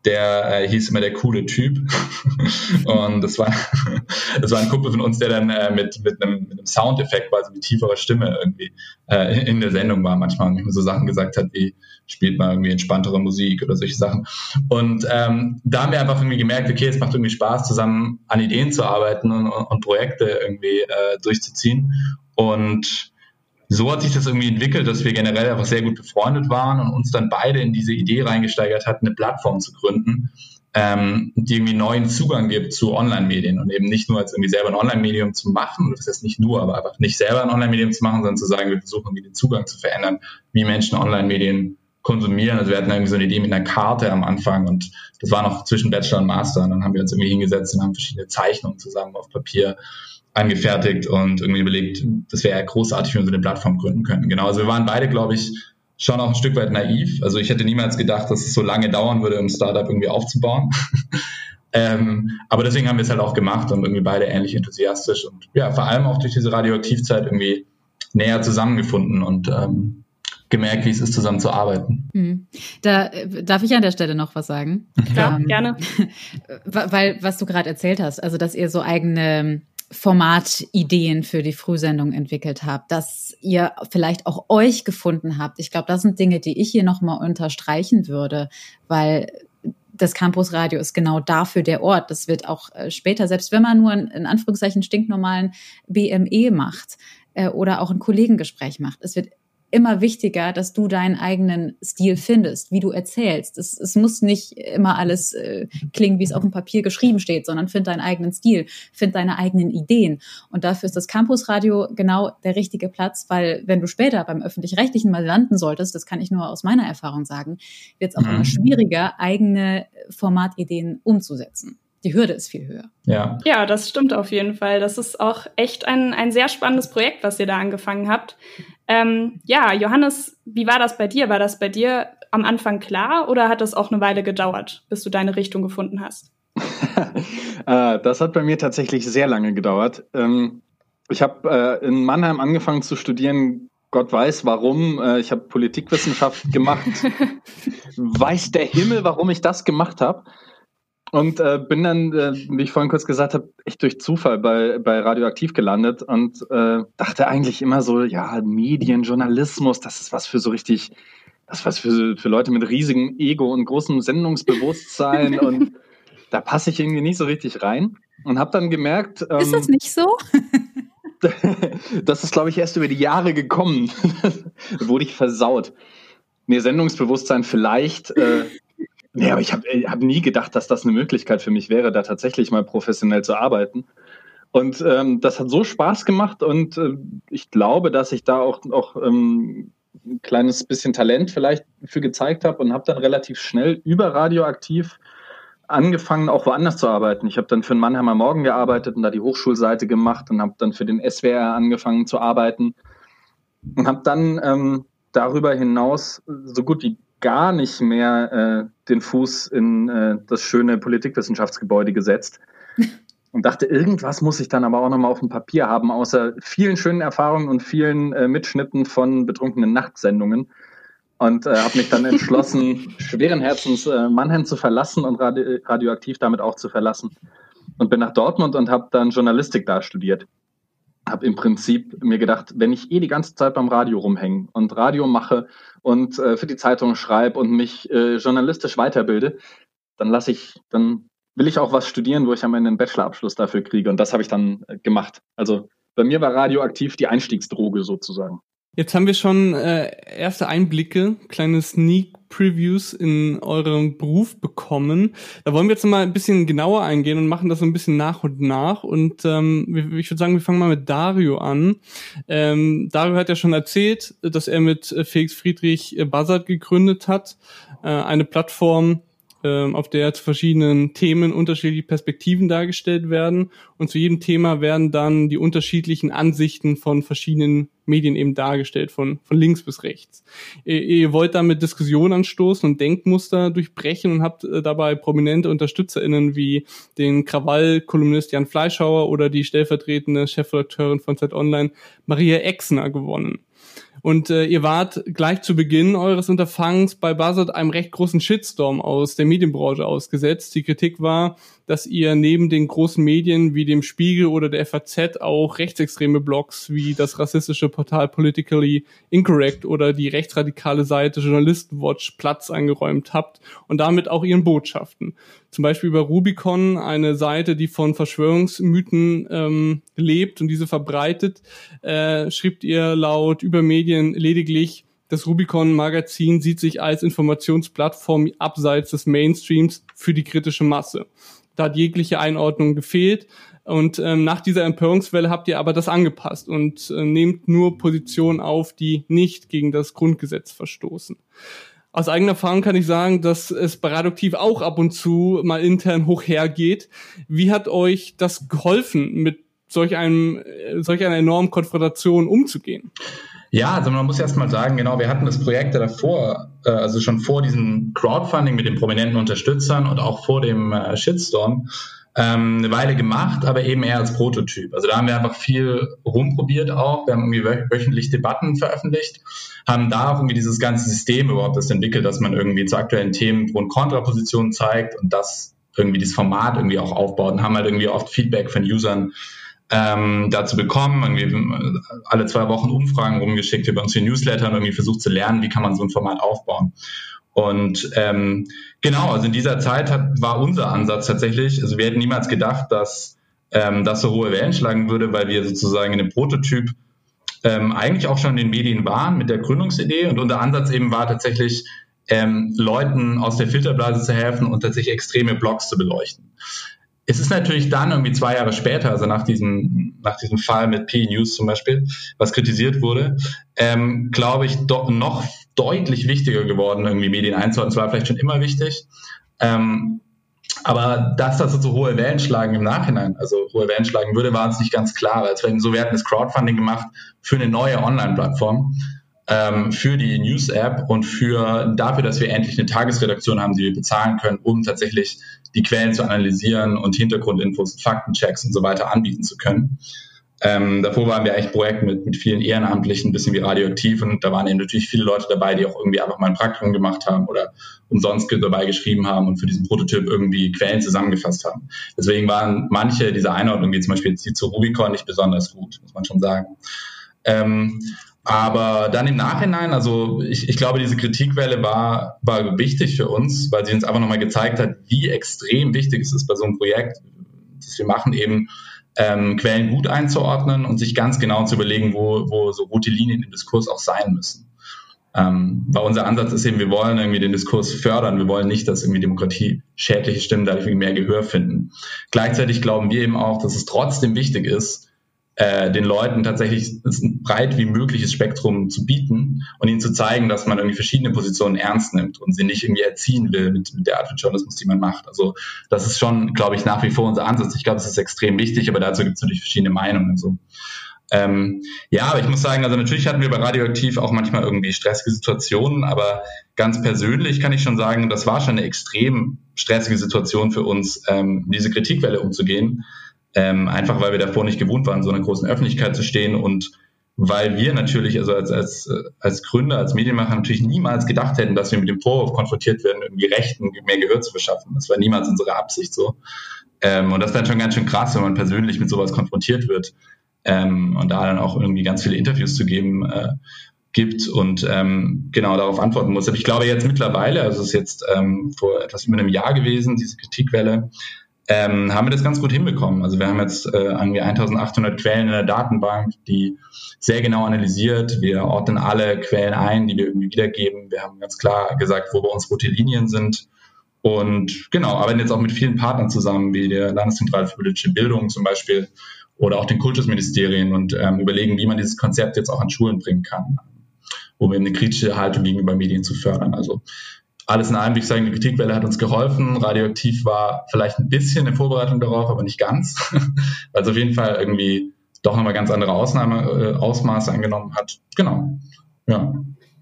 der äh, hieß immer der coole Typ. und das war, das war ein Kumpel von uns, der dann äh, mit, mit, einem, mit einem Soundeffekt, quasi mit tieferer Stimme irgendwie äh, in der Sendung war manchmal und manchmal so Sachen gesagt hat wie, spielt mal irgendwie entspanntere Musik oder solche Sachen. Und ähm, da haben wir einfach irgendwie gemerkt, okay, es macht irgendwie Spaß, zusammen an Ideen zu arbeiten und, und Projekte irgendwie äh, durchzuziehen. Und so hat sich das irgendwie entwickelt, dass wir generell einfach sehr gut befreundet waren und uns dann beide in diese Idee reingesteigert hatten, eine Plattform zu gründen, ähm, die irgendwie neuen Zugang gibt zu Online-Medien und eben nicht nur als irgendwie selber ein Online-Medium zu machen, das heißt nicht nur, aber einfach nicht selber ein Online-Medium zu machen, sondern zu sagen, wir versuchen irgendwie den Zugang zu verändern, wie Menschen Online-Medien konsumieren. Also wir hatten irgendwie so eine Idee mit einer Karte am Anfang und das war noch zwischen Bachelor und Master und dann haben wir uns irgendwie hingesetzt und haben verschiedene Zeichnungen zusammen auf Papier angefertigt und irgendwie überlegt, das wäre großartig, wenn wir so eine Plattform gründen könnten. Genau, also wir waren beide, glaube ich, schon auch ein Stück weit naiv. Also ich hätte niemals gedacht, dass es so lange dauern würde, um ein Startup irgendwie aufzubauen. ähm, aber deswegen haben wir es halt auch gemacht und irgendwie beide ähnlich enthusiastisch und ja, vor allem auch durch diese Radioaktivzeit irgendwie näher zusammengefunden und ähm, gemerkt, wie es ist, zusammen zu arbeiten. Hm. Da äh, darf ich an der Stelle noch was sagen. Ja, ähm, gerne. Weil, was du gerade erzählt hast, also dass ihr so eigene Formatideen für die Frühsendung entwickelt habt, dass ihr vielleicht auch euch gefunden habt. Ich glaube, das sind Dinge, die ich hier nochmal unterstreichen würde, weil das Campusradio ist genau dafür der Ort. Das wird auch äh, später, selbst wenn man nur einen, in Anführungszeichen stinknormalen BME macht äh, oder auch ein Kollegengespräch macht, es wird immer wichtiger, dass du deinen eigenen Stil findest, wie du erzählst. Es, es muss nicht immer alles äh, klingen, wie es auf dem Papier geschrieben steht, sondern find deinen eigenen Stil, find deine eigenen Ideen. Und dafür ist das Campusradio genau der richtige Platz, weil wenn du später beim öffentlich-rechtlichen mal landen solltest, das kann ich nur aus meiner Erfahrung sagen, wird es auch mhm. immer schwieriger, eigene Formatideen umzusetzen die Hürde ist viel höher. Ja. ja, das stimmt auf jeden Fall. Das ist auch echt ein, ein sehr spannendes Projekt, was ihr da angefangen habt. Ähm, ja, Johannes, wie war das bei dir? War das bei dir am Anfang klar oder hat das auch eine Weile gedauert, bis du deine Richtung gefunden hast? Äh, das hat bei mir tatsächlich sehr lange gedauert. Ähm, ich habe äh, in Mannheim angefangen zu studieren, Gott weiß warum. Äh, ich habe Politikwissenschaft gemacht. weiß der Himmel, warum ich das gemacht habe. Und äh, bin dann, äh, wie ich vorhin kurz gesagt habe, echt durch Zufall bei, bei Radioaktiv gelandet und äh, dachte eigentlich immer so, ja, Medien, Journalismus, das ist was für so richtig, das ist was für, für Leute mit riesigem Ego und großem Sendungsbewusstsein und da passe ich irgendwie nicht so richtig rein und habe dann gemerkt. Ähm, ist das nicht so? das ist, glaube ich, erst über die Jahre gekommen. wurde ich versaut. Nee, Sendungsbewusstsein vielleicht. Äh, Nee, aber ich habe hab nie gedacht, dass das eine Möglichkeit für mich wäre, da tatsächlich mal professionell zu arbeiten. Und ähm, das hat so Spaß gemacht und äh, ich glaube, dass ich da auch, auch ähm, ein kleines bisschen Talent vielleicht für gezeigt habe und habe dann relativ schnell über radioaktiv angefangen, auch woanders zu arbeiten. Ich habe dann für den Mannheimer Morgen gearbeitet und da die Hochschulseite gemacht und habe dann für den SWR angefangen zu arbeiten und habe dann ähm, darüber hinaus so gut wie gar nicht mehr äh, den Fuß in äh, das schöne Politikwissenschaftsgebäude gesetzt und dachte, irgendwas muss ich dann aber auch nochmal auf dem Papier haben, außer vielen schönen Erfahrungen und vielen äh, Mitschnitten von betrunkenen Nachtsendungen. Und äh, habe mich dann entschlossen, schweren Herzens äh, Mannheim zu verlassen und radio radioaktiv damit auch zu verlassen. Und bin nach Dortmund und habe dann Journalistik da studiert habe im Prinzip mir gedacht, wenn ich eh die ganze Zeit beim Radio rumhänge und Radio mache und äh, für die Zeitung schreibe und mich äh, journalistisch weiterbilde, dann lasse ich, dann will ich auch was studieren, wo ich am Ende einen Bachelorabschluss dafür kriege. Und das habe ich dann äh, gemacht. Also bei mir war radioaktiv die Einstiegsdroge sozusagen. Jetzt haben wir schon äh, erste Einblicke, kleine Sneak Previews in eurem Beruf bekommen. Da wollen wir jetzt mal ein bisschen genauer eingehen und machen das so ein bisschen nach und nach. Und ähm, ich würde sagen, wir fangen mal mit Dario an. Ähm, Dario hat ja schon erzählt, dass er mit äh, Felix Friedrich äh, Buzzard gegründet hat, äh, eine Plattform, ähm, auf der zu verschiedenen Themen unterschiedliche Perspektiven dargestellt werden. Und zu jedem Thema werden dann die unterschiedlichen Ansichten von verschiedenen Medien eben dargestellt, von, von links bis rechts. Ihr, ihr wollt damit Diskussionen anstoßen und Denkmuster durchbrechen und habt äh, dabei prominente UnterstützerInnen wie den Krawall-Kolumnist Jan Fleischhauer oder die stellvertretende Chefredakteurin von Zeit Online Maria Exner gewonnen. Und äh, ihr wart gleich zu Beginn eures Unterfangens bei Buzzard einem recht großen Shitstorm aus der Medienbranche ausgesetzt. Die Kritik war, dass ihr neben den großen Medien wie dem Spiegel oder der FAZ auch rechtsextreme Blogs wie das rassistische Portal Politically Incorrect oder die rechtsradikale Seite Journalistenwatch Platz eingeräumt habt und damit auch ihren Botschaften. Zum Beispiel über Rubicon, eine Seite, die von Verschwörungsmythen ähm, lebt und diese verbreitet, äh, schrieb ihr laut Übermedien lediglich, das Rubicon-Magazin sieht sich als Informationsplattform abseits des Mainstreams für die kritische Masse. Da hat jegliche Einordnung gefehlt. Und ähm, nach dieser Empörungswelle habt ihr aber das angepasst und äh, nehmt nur Positionen auf, die nicht gegen das Grundgesetz verstoßen. Aus eigener Erfahrung kann ich sagen, dass es bei Radioaktiv auch ab und zu mal intern hoch hergeht. Wie hat euch das geholfen, mit solch einem, äh, solch einer enormen Konfrontation umzugehen? Ja, also man muss erst mal sagen, genau, wir hatten das Projekt davor, äh, also schon vor diesem Crowdfunding mit den prominenten Unterstützern und auch vor dem äh, Shitstorm, ähm, eine Weile gemacht, aber eben eher als Prototyp. Also da haben wir einfach viel rumprobiert auch. Wir haben irgendwie wöchentlich Debatten veröffentlicht, haben da irgendwie dieses ganze System überhaupt das entwickelt, dass man irgendwie zu aktuellen Themen Pro- und Kontrapositionen zeigt und das irgendwie dieses Format irgendwie auch aufbaut und haben halt irgendwie oft Feedback von Usern ähm, dazu bekommen, irgendwie alle zwei Wochen Umfragen rumgeschickt über uns für Newsletter und irgendwie versucht zu lernen, wie kann man so ein Format aufbauen. Und ähm, genau, also in dieser Zeit hat, war unser Ansatz tatsächlich, also wir hätten niemals gedacht, dass ähm, das so hohe Wellen schlagen würde, weil wir sozusagen in dem Prototyp ähm, eigentlich auch schon in den Medien waren mit der Gründungsidee und unser Ansatz eben war tatsächlich, ähm, Leuten aus der Filterblase zu helfen und tatsächlich extreme Blogs zu beleuchten. Es ist natürlich dann irgendwie zwei Jahre später, also nach diesem, nach diesem Fall mit P-News zum Beispiel, was kritisiert wurde, ähm, glaube ich, doch noch deutlich wichtiger geworden, irgendwie Medien einzuhalten. Es war vielleicht schon immer wichtig. Ähm, aber dass das so hohe Wellen schlagen im Nachhinein, also hohe Wellen schlagen würde, war uns nicht ganz klar. Als wir so, wir hatten das Crowdfunding gemacht für eine neue Online-Plattform ähm, für die News-App und für dafür, dass wir endlich eine Tagesredaktion haben, die wir bezahlen können, um tatsächlich die Quellen zu analysieren und Hintergrundinfos, Faktenchecks und so weiter anbieten zu können. Ähm, davor waren wir eigentlich Projekt mit, mit vielen Ehrenamtlichen, ein bisschen wie radioaktiv und da waren eben natürlich viele Leute dabei, die auch irgendwie einfach mal ein Praktikum gemacht haben oder umsonst dabei geschrieben haben und für diesen Prototyp irgendwie Quellen zusammengefasst haben. Deswegen waren manche dieser Einordnungen, wie zum Beispiel jetzt die zu Rubicon, nicht besonders gut, muss man schon sagen. Ähm, aber dann im Nachhinein, also ich, ich glaube, diese Kritikwelle war, war wichtig für uns, weil sie uns einfach nochmal gezeigt hat, wie extrem wichtig es ist bei so einem Projekt, das wir machen, eben ähm, Quellen gut einzuordnen und sich ganz genau zu überlegen, wo, wo so rote Linien im Diskurs auch sein müssen. Ähm, weil unser Ansatz ist eben, wir wollen irgendwie den Diskurs fördern, wir wollen nicht, dass irgendwie Demokratie schädliche Stimmen dadurch mehr Gehör finden. Gleichzeitig glauben wir eben auch, dass es trotzdem wichtig ist, äh, den Leuten tatsächlich ein breit wie mögliches Spektrum zu bieten und ihnen zu zeigen, dass man irgendwie verschiedene Positionen ernst nimmt und sie nicht irgendwie erziehen will mit, mit der Art von Journalismus, die man macht. Also das ist schon, glaube ich, nach wie vor unser Ansatz. Ich glaube, es ist extrem wichtig, aber dazu gibt es natürlich verschiedene Meinungen. So. Ähm, ja, aber ich muss sagen, also natürlich hatten wir bei Radioaktiv auch manchmal irgendwie stressige Situationen, aber ganz persönlich kann ich schon sagen, das war schon eine extrem stressige Situation für uns, ähm, diese Kritikwelle umzugehen ähm, einfach weil wir davor nicht gewohnt waren, so einer großen Öffentlichkeit zu stehen und weil wir natürlich, also als, als, als Gründer, als Medienmacher natürlich niemals gedacht hätten, dass wir mit dem Vorwurf konfrontiert werden, irgendwie Rechten mehr Gehör zu verschaffen. Das war niemals unsere Absicht so. Ähm, und das ist dann schon ganz schön krass, wenn man persönlich mit sowas konfrontiert wird ähm, und da dann auch irgendwie ganz viele Interviews zu geben äh, gibt und ähm, genau darauf antworten muss. Aber ich glaube jetzt mittlerweile, also es ist jetzt ähm, vor etwas über einem Jahr gewesen, diese Kritikwelle, ähm, haben wir das ganz gut hinbekommen. Also wir haben jetzt äh, irgendwie 1800 Quellen in der Datenbank, die sehr genau analysiert. Wir ordnen alle Quellen ein, die wir irgendwie wiedergeben. Wir haben ganz klar gesagt, wo bei uns rote Linien sind. Und genau, arbeiten jetzt auch mit vielen Partnern zusammen, wie der Landeszentrale für politische Bildung zum Beispiel oder auch den Kultusministerien und ähm, überlegen, wie man dieses Konzept jetzt auch an Schulen bringen kann, um eben eine kritische Haltung gegenüber Medien zu fördern. Also alles in allem, wie ich sagen, die Kritikwelle hat uns geholfen. Radioaktiv war vielleicht ein bisschen in Vorbereitung darauf, aber nicht ganz, weil es auf jeden Fall irgendwie doch nochmal ganz andere Ausnahme, äh, Ausmaße angenommen hat. Genau. Ja.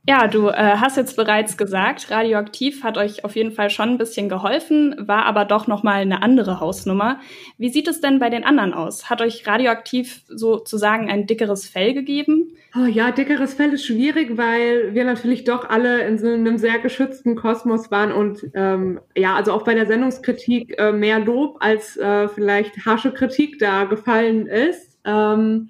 Ja, du äh, hast jetzt bereits gesagt, Radioaktiv hat euch auf jeden Fall schon ein bisschen geholfen, war aber doch noch mal eine andere Hausnummer. Wie sieht es denn bei den anderen aus? Hat euch Radioaktiv sozusagen ein dickeres Fell gegeben? Oh ja, dickeres Fell ist schwierig, weil wir natürlich doch alle in so einem sehr geschützten Kosmos waren und ähm, ja, also auch bei der Sendungskritik äh, mehr Lob als äh, vielleicht harsche Kritik da gefallen ist. Ähm,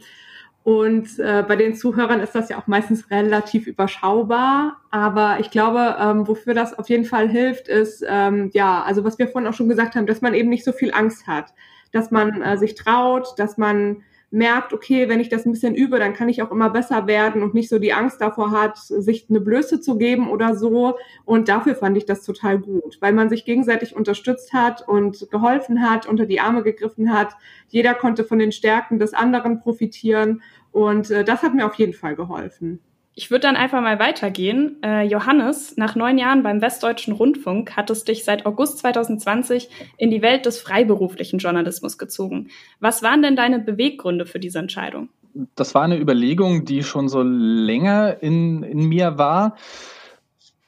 und äh, bei den Zuhörern ist das ja auch meistens relativ überschaubar. Aber ich glaube, ähm, wofür das auf jeden Fall hilft, ist, ähm, ja, also was wir vorhin auch schon gesagt haben, dass man eben nicht so viel Angst hat. Dass man äh, sich traut, dass man merkt, okay, wenn ich das ein bisschen übe, dann kann ich auch immer besser werden und nicht so die Angst davor hat, sich eine Blöße zu geben oder so. Und dafür fand ich das total gut, weil man sich gegenseitig unterstützt hat und geholfen hat, unter die Arme gegriffen hat. Jeder konnte von den Stärken des anderen profitieren und äh, das hat mir auf jeden Fall geholfen. Ich würde dann einfach mal weitergehen. Äh, Johannes, nach neun Jahren beim Westdeutschen Rundfunk hat es dich seit August 2020 in die Welt des freiberuflichen Journalismus gezogen. Was waren denn deine Beweggründe für diese Entscheidung? Das war eine Überlegung, die schon so länger in, in mir war,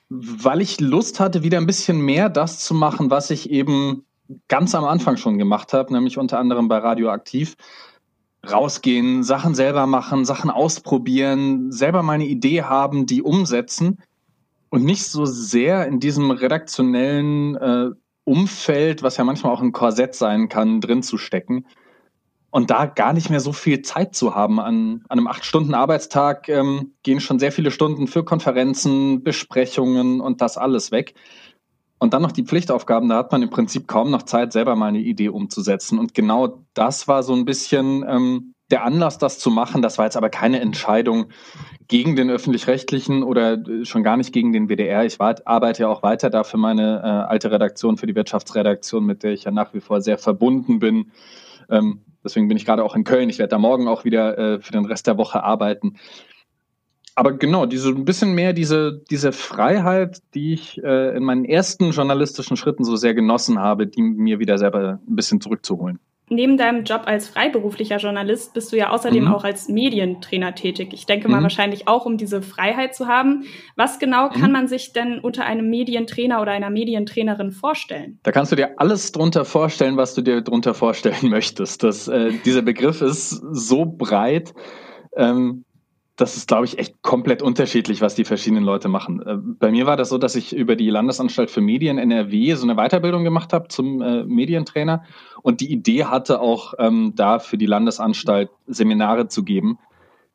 weil ich Lust hatte, wieder ein bisschen mehr das zu machen, was ich eben ganz am Anfang schon gemacht habe, nämlich unter anderem bei Radioaktiv rausgehen, Sachen selber machen, Sachen ausprobieren, selber mal eine Idee haben, die umsetzen und nicht so sehr in diesem redaktionellen äh, Umfeld, was ja manchmal auch ein Korsett sein kann, drin zu stecken. Und da gar nicht mehr so viel Zeit zu haben. An, an einem acht Stunden Arbeitstag ähm, gehen schon sehr viele Stunden für Konferenzen, Besprechungen und das alles weg. Und dann noch die Pflichtaufgaben, da hat man im Prinzip kaum noch Zeit, selber mal eine Idee umzusetzen. Und genau das war so ein bisschen ähm, der Anlass, das zu machen. Das war jetzt aber keine Entscheidung gegen den öffentlich-rechtlichen oder äh, schon gar nicht gegen den WDR. Ich war, arbeite ja auch weiter da für meine äh, alte Redaktion, für die Wirtschaftsredaktion, mit der ich ja nach wie vor sehr verbunden bin. Ähm, deswegen bin ich gerade auch in Köln. Ich werde da morgen auch wieder äh, für den Rest der Woche arbeiten aber genau, diese ein bisschen mehr diese, diese Freiheit, die ich äh, in meinen ersten journalistischen Schritten so sehr genossen habe, die mir wieder selber ein bisschen zurückzuholen. Neben deinem Job als freiberuflicher Journalist bist du ja außerdem mhm. auch als Medientrainer tätig. Ich denke mal mhm. wahrscheinlich auch, um diese Freiheit zu haben. Was genau kann mhm. man sich denn unter einem Medientrainer oder einer Medientrainerin vorstellen? Da kannst du dir alles drunter vorstellen, was du dir drunter vorstellen möchtest. Das, äh, dieser Begriff ist so breit. Ähm, das ist, glaube ich, echt komplett unterschiedlich, was die verschiedenen Leute machen. Äh, bei mir war das so, dass ich über die Landesanstalt für Medien NRW so eine Weiterbildung gemacht habe zum äh, Medientrainer und die Idee hatte auch ähm, da für die Landesanstalt Seminare zu geben.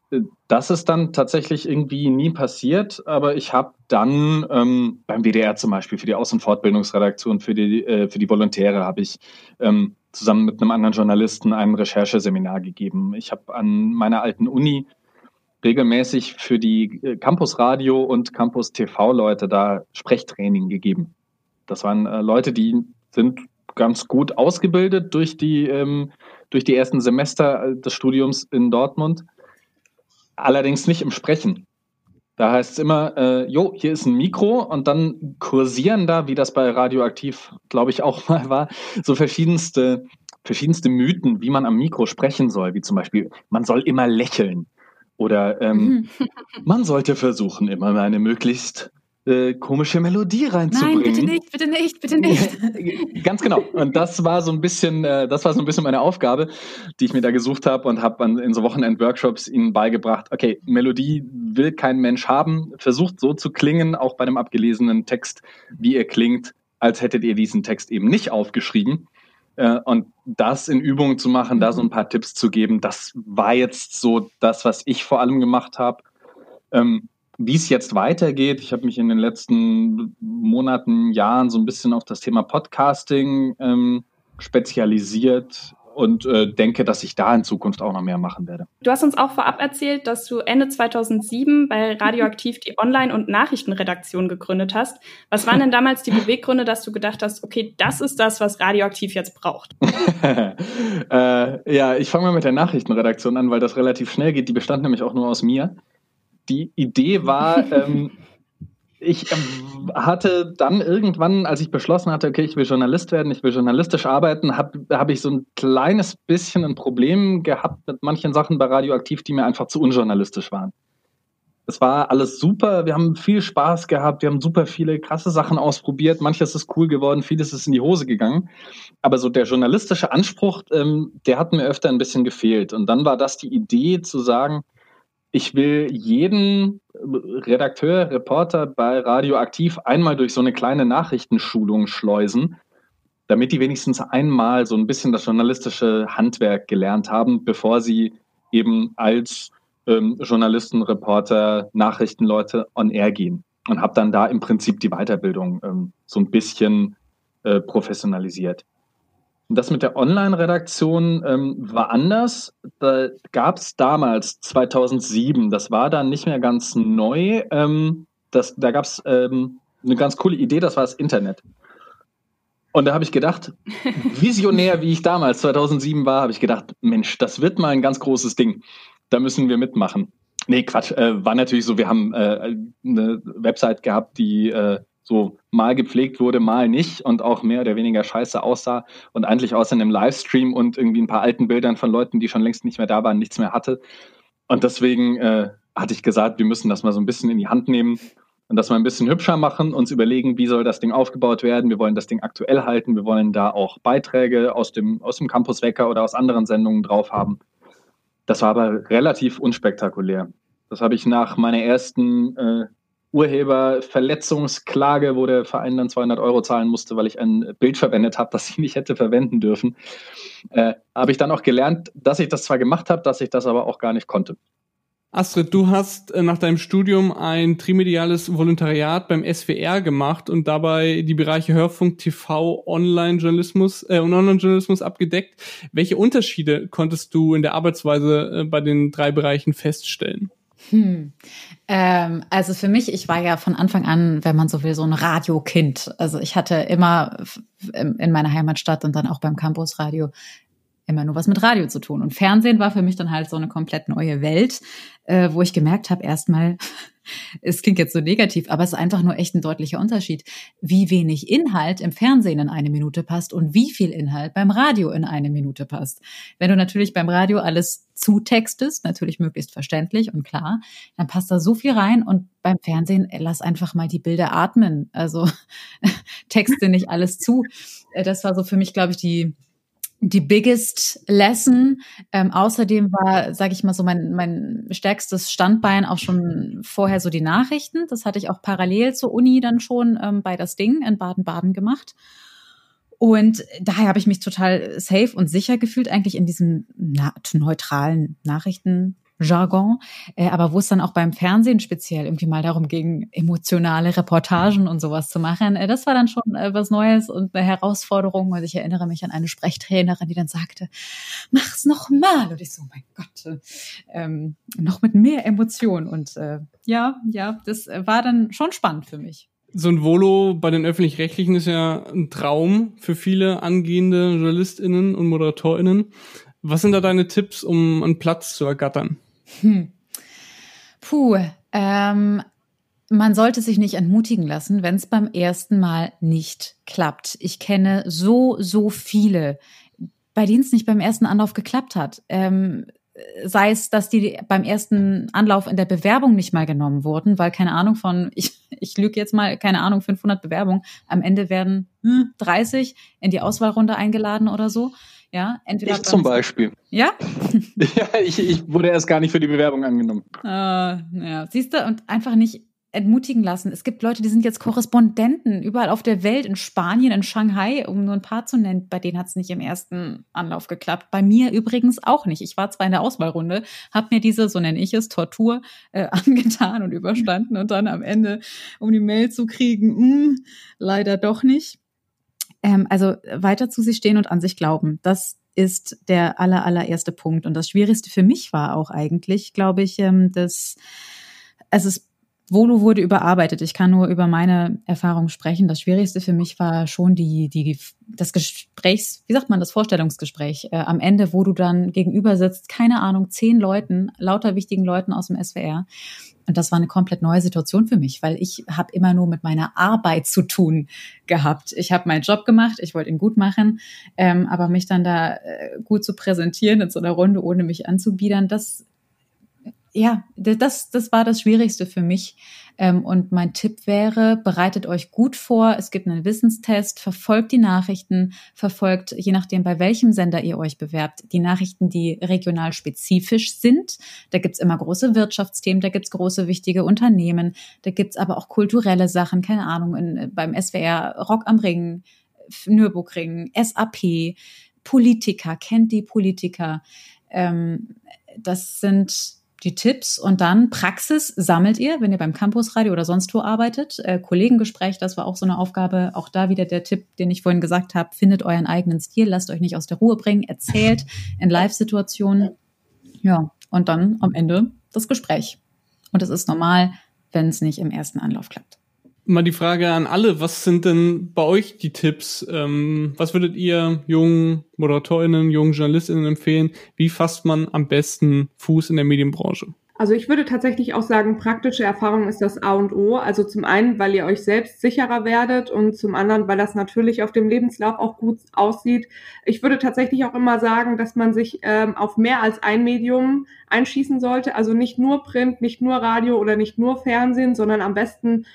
Äh, das ist dann tatsächlich irgendwie nie passiert, aber ich habe dann ähm, beim WDR zum Beispiel für die Aus- und Fortbildungsredaktion, für die, äh, für die Volontäre habe ich ähm, zusammen mit einem anderen Journalisten ein Rechercheseminar gegeben. Ich habe an meiner alten Uni regelmäßig für die äh, Campus Radio und Campus TV Leute da Sprechtraining gegeben. Das waren äh, Leute, die sind ganz gut ausgebildet durch die, ähm, durch die ersten Semester äh, des Studiums in Dortmund, allerdings nicht im Sprechen. Da heißt es immer, äh, jo, hier ist ein Mikro und dann kursieren da, wie das bei Radioaktiv, glaube ich, auch mal war, so verschiedenste, verschiedenste Mythen, wie man am Mikro sprechen soll, wie zum Beispiel, man soll immer lächeln. Oder ähm, mhm. man sollte versuchen, immer eine möglichst äh, komische Melodie reinzubringen. Nein, bitte nicht, bitte nicht, bitte nicht. Ganz genau. Und das war so ein bisschen, äh, das war so ein bisschen meine Aufgabe, die ich mir da gesucht habe und habe in so Wochenend-Workshops ihnen beigebracht. Okay, Melodie will kein Mensch haben. Versucht so zu klingen, auch bei einem abgelesenen Text, wie ihr klingt, als hättet ihr diesen Text eben nicht aufgeschrieben. Äh, und das in Übungen zu machen, da so ein paar Tipps zu geben, das war jetzt so das, was ich vor allem gemacht habe. Ähm, wie es jetzt weitergeht, ich habe mich in den letzten Monaten, Jahren so ein bisschen auf das Thema Podcasting ähm, spezialisiert und äh, denke, dass ich da in Zukunft auch noch mehr machen werde. Du hast uns auch vorab erzählt, dass du Ende 2007 bei Radioaktiv die Online- und Nachrichtenredaktion gegründet hast. Was waren denn damals die Beweggründe, dass du gedacht hast, okay, das ist das, was Radioaktiv jetzt braucht? äh, ja, ich fange mal mit der Nachrichtenredaktion an, weil das relativ schnell geht. Die bestand nämlich auch nur aus mir. Die Idee war, ähm, ich ähm, hatte dann irgendwann, als ich beschlossen hatte, okay, ich will Journalist werden, ich will journalistisch arbeiten, habe hab ich so ein kleines bisschen ein Problem gehabt mit manchen Sachen bei Radioaktiv, die mir einfach zu unjournalistisch waren. Es war alles super, wir haben viel Spaß gehabt, wir haben super viele krasse Sachen ausprobiert, manches ist cool geworden, vieles ist in die Hose gegangen. Aber so der journalistische Anspruch, ähm, der hat mir öfter ein bisschen gefehlt. Und dann war das die Idee zu sagen, ich will jeden Redakteur, Reporter bei Radioaktiv einmal durch so eine kleine Nachrichtenschulung schleusen, damit die wenigstens einmal so ein bisschen das journalistische Handwerk gelernt haben, bevor sie eben als ähm, Journalisten, Reporter, Nachrichtenleute on air gehen. Und habe dann da im Prinzip die Weiterbildung ähm, so ein bisschen äh, professionalisiert. Das mit der Online-Redaktion ähm, war anders. Da gab es damals, 2007, das war dann nicht mehr ganz neu. Ähm, das, da gab es ähm, eine ganz coole Idee, das war das Internet. Und da habe ich gedacht, visionär wie ich damals 2007 war, habe ich gedacht, Mensch, das wird mal ein ganz großes Ding. Da müssen wir mitmachen. Nee, Quatsch. Äh, war natürlich so, wir haben äh, eine Website gehabt, die äh, so mal gepflegt wurde, mal nicht und auch mehr oder weniger scheiße aussah und eigentlich außer einem Livestream und irgendwie ein paar alten Bildern von Leuten, die schon längst nicht mehr da waren, nichts mehr hatte. Und deswegen äh, hatte ich gesagt, wir müssen das mal so ein bisschen in die Hand nehmen und das mal ein bisschen hübscher machen, uns überlegen, wie soll das Ding aufgebaut werden. Wir wollen das Ding aktuell halten, wir wollen da auch Beiträge aus dem, aus dem Campus Wecker oder aus anderen Sendungen drauf haben. Das war aber relativ unspektakulär. Das habe ich nach meiner ersten äh, Urheberverletzungsklage, wo der Verein dann 200 Euro zahlen musste, weil ich ein Bild verwendet habe, das ich nicht hätte verwenden dürfen, äh, habe ich dann auch gelernt, dass ich das zwar gemacht habe, dass ich das aber auch gar nicht konnte. Astrid, du hast äh, nach deinem Studium ein trimediales Volontariat beim SWR gemacht und dabei die Bereiche Hörfunk, TV, Online-Journalismus äh, und Online-Journalismus abgedeckt. Welche Unterschiede konntest du in der Arbeitsweise äh, bei den drei Bereichen feststellen? Hm. Ähm, also für mich, ich war ja von Anfang an, wenn man so will, so ein Radiokind. Also ich hatte immer in meiner Heimatstadt und dann auch beim Campusradio immer nur was mit Radio zu tun. Und Fernsehen war für mich dann halt so eine komplett neue Welt, äh, wo ich gemerkt habe, erstmal, es klingt jetzt so negativ, aber es ist einfach nur echt ein deutlicher Unterschied, wie wenig Inhalt im Fernsehen in eine Minute passt und wie viel Inhalt beim Radio in eine Minute passt. Wenn du natürlich beim Radio alles zutextest, natürlich möglichst verständlich und klar, dann passt da so viel rein und beim Fernsehen äh, lass einfach mal die Bilder atmen. Also texte nicht alles zu. Äh, das war so für mich, glaube ich, die die biggest lesson. Ähm, außerdem war, sage ich mal so, mein, mein stärkstes Standbein auch schon vorher so die Nachrichten. Das hatte ich auch parallel zur Uni dann schon ähm, bei das Ding in Baden-Baden gemacht. Und daher habe ich mich total safe und sicher gefühlt eigentlich in diesem na neutralen Nachrichten Jargon, äh, aber wo es dann auch beim Fernsehen speziell irgendwie mal darum ging, emotionale Reportagen und sowas zu machen, äh, das war dann schon äh, was Neues und eine Herausforderung. Und ich erinnere mich an eine Sprechtrainerin, die dann sagte, mach's noch mal. Und ich so, mein Gott, ähm, noch mit mehr Emotion. Und äh, ja, ja, das war dann schon spannend für mich. So ein Volo bei den öffentlich-rechtlichen ist ja ein Traum für viele angehende JournalistInnen und ModeratorInnen. Was sind da deine Tipps, um einen Platz zu ergattern? Hm. Puh, ähm, man sollte sich nicht entmutigen lassen, wenn es beim ersten Mal nicht klappt. Ich kenne so, so viele, bei denen es nicht beim ersten Anlauf geklappt hat. Ähm, sei es, dass die beim ersten Anlauf in der Bewerbung nicht mal genommen wurden, weil keine Ahnung von, ich, ich lüge jetzt mal, keine Ahnung, 500 Bewerbungen, am Ende werden hm, 30 in die Auswahlrunde eingeladen oder so. Ja, entweder ich zum Beispiel. Ja? ja, ich, ich wurde erst gar nicht für die Bewerbung angenommen. Uh, ja, siehst du, und einfach nicht entmutigen lassen. Es gibt Leute, die sind jetzt Korrespondenten überall auf der Welt, in Spanien, in Shanghai, um nur ein paar zu nennen. Bei denen hat es nicht im ersten Anlauf geklappt. Bei mir übrigens auch nicht. Ich war zwar in der Auswahlrunde, habe mir diese, so nenne ich es, Tortur äh, angetan und überstanden und dann am Ende, um die Mail zu kriegen, mh, hm, leider doch nicht. Ähm, also weiter zu sich stehen und an sich glauben. Das ist der aller, allererste Punkt. Und das Schwierigste für mich war auch eigentlich, glaube ich, ähm, dass also es Volo wurde überarbeitet. Ich kann nur über meine Erfahrung sprechen. Das Schwierigste für mich war schon die, die, das Gesprächs, wie sagt man, das Vorstellungsgespräch äh, am Ende, wo du dann gegenüber sitzt, keine Ahnung, zehn Leuten, lauter wichtigen Leuten aus dem SWR. Und das war eine komplett neue Situation für mich, weil ich habe immer nur mit meiner Arbeit zu tun gehabt. Ich habe meinen Job gemacht, ich wollte ihn gut machen, ähm, aber mich dann da äh, gut zu präsentieren in so einer Runde, ohne mich anzubiedern, das ja, das, das war das Schwierigste für mich. Ähm, und mein Tipp wäre, bereitet euch gut vor. Es gibt einen Wissenstest, verfolgt die Nachrichten, verfolgt, je nachdem, bei welchem Sender ihr euch bewerbt, die Nachrichten, die regional spezifisch sind. Da gibt's immer große Wirtschaftsthemen, da gibt's große wichtige Unternehmen, da gibt's aber auch kulturelle Sachen, keine Ahnung, in, beim SWR Rock am Ring, Nürburgring, SAP, Politiker, kennt die Politiker. Ähm, das sind die Tipps und dann Praxis sammelt ihr, wenn ihr beim Campusradio oder sonst wo arbeitet. Äh, Kollegengespräch, das war auch so eine Aufgabe. Auch da wieder der Tipp, den ich vorhin gesagt habe, findet euren eigenen Stil, lasst euch nicht aus der Ruhe bringen, erzählt in Live-Situationen. Ja, und dann am Ende das Gespräch. Und es ist normal, wenn es nicht im ersten Anlauf klappt mal die Frage an alle, was sind denn bei euch die Tipps? Ähm, was würdet ihr jungen ModeratorInnen, jungen JournalistInnen empfehlen? Wie fasst man am besten Fuß in der Medienbranche? Also ich würde tatsächlich auch sagen, praktische Erfahrung ist das A und O. Also zum einen, weil ihr euch selbst sicherer werdet und zum anderen, weil das natürlich auf dem Lebenslauf auch gut aussieht. Ich würde tatsächlich auch immer sagen, dass man sich ähm, auf mehr als ein Medium einschießen sollte. Also nicht nur Print, nicht nur Radio oder nicht nur Fernsehen, sondern am besten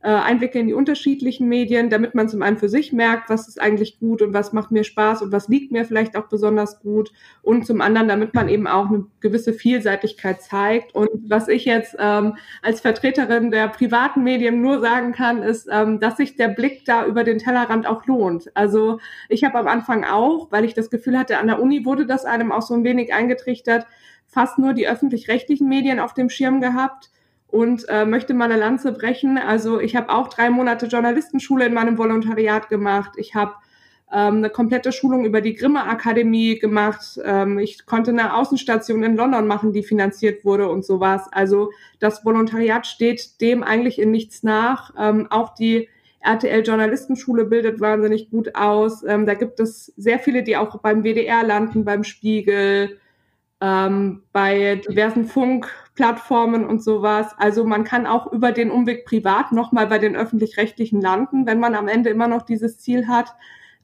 äh, Einblicke in die unterschiedlichen Medien, damit man zum einen für sich merkt, was ist eigentlich gut und was macht mir Spaß und was liegt mir vielleicht auch besonders gut und zum anderen, damit man eben auch eine gewisse Vielseitigkeit zeigt. Und was ich jetzt ähm, als Vertreterin der privaten Medien nur sagen kann, ist, ähm, dass sich der Blick da über den Tellerrand auch lohnt. Also ich habe am Anfang auch, weil ich das Gefühl hatte, an der Uni wurde das einem auch so ein wenig eingetrichtert, fast nur die öffentlich-rechtlichen Medien auf dem Schirm gehabt und äh, möchte mal eine Lanze brechen. Also ich habe auch drei Monate Journalistenschule in meinem Volontariat gemacht. Ich habe ähm, eine komplette Schulung über die Grimme Akademie gemacht. Ähm, ich konnte eine Außenstation in London machen, die finanziert wurde und sowas. Also das Volontariat steht dem eigentlich in nichts nach. Ähm, auch die RTL Journalistenschule bildet wahnsinnig gut aus. Ähm, da gibt es sehr viele, die auch beim WDR landen, beim Spiegel, ähm, bei diversen Funkplattformen und sowas. Also man kann auch über den Umweg privat nochmal bei den öffentlich-rechtlichen landen, wenn man am Ende immer noch dieses Ziel hat.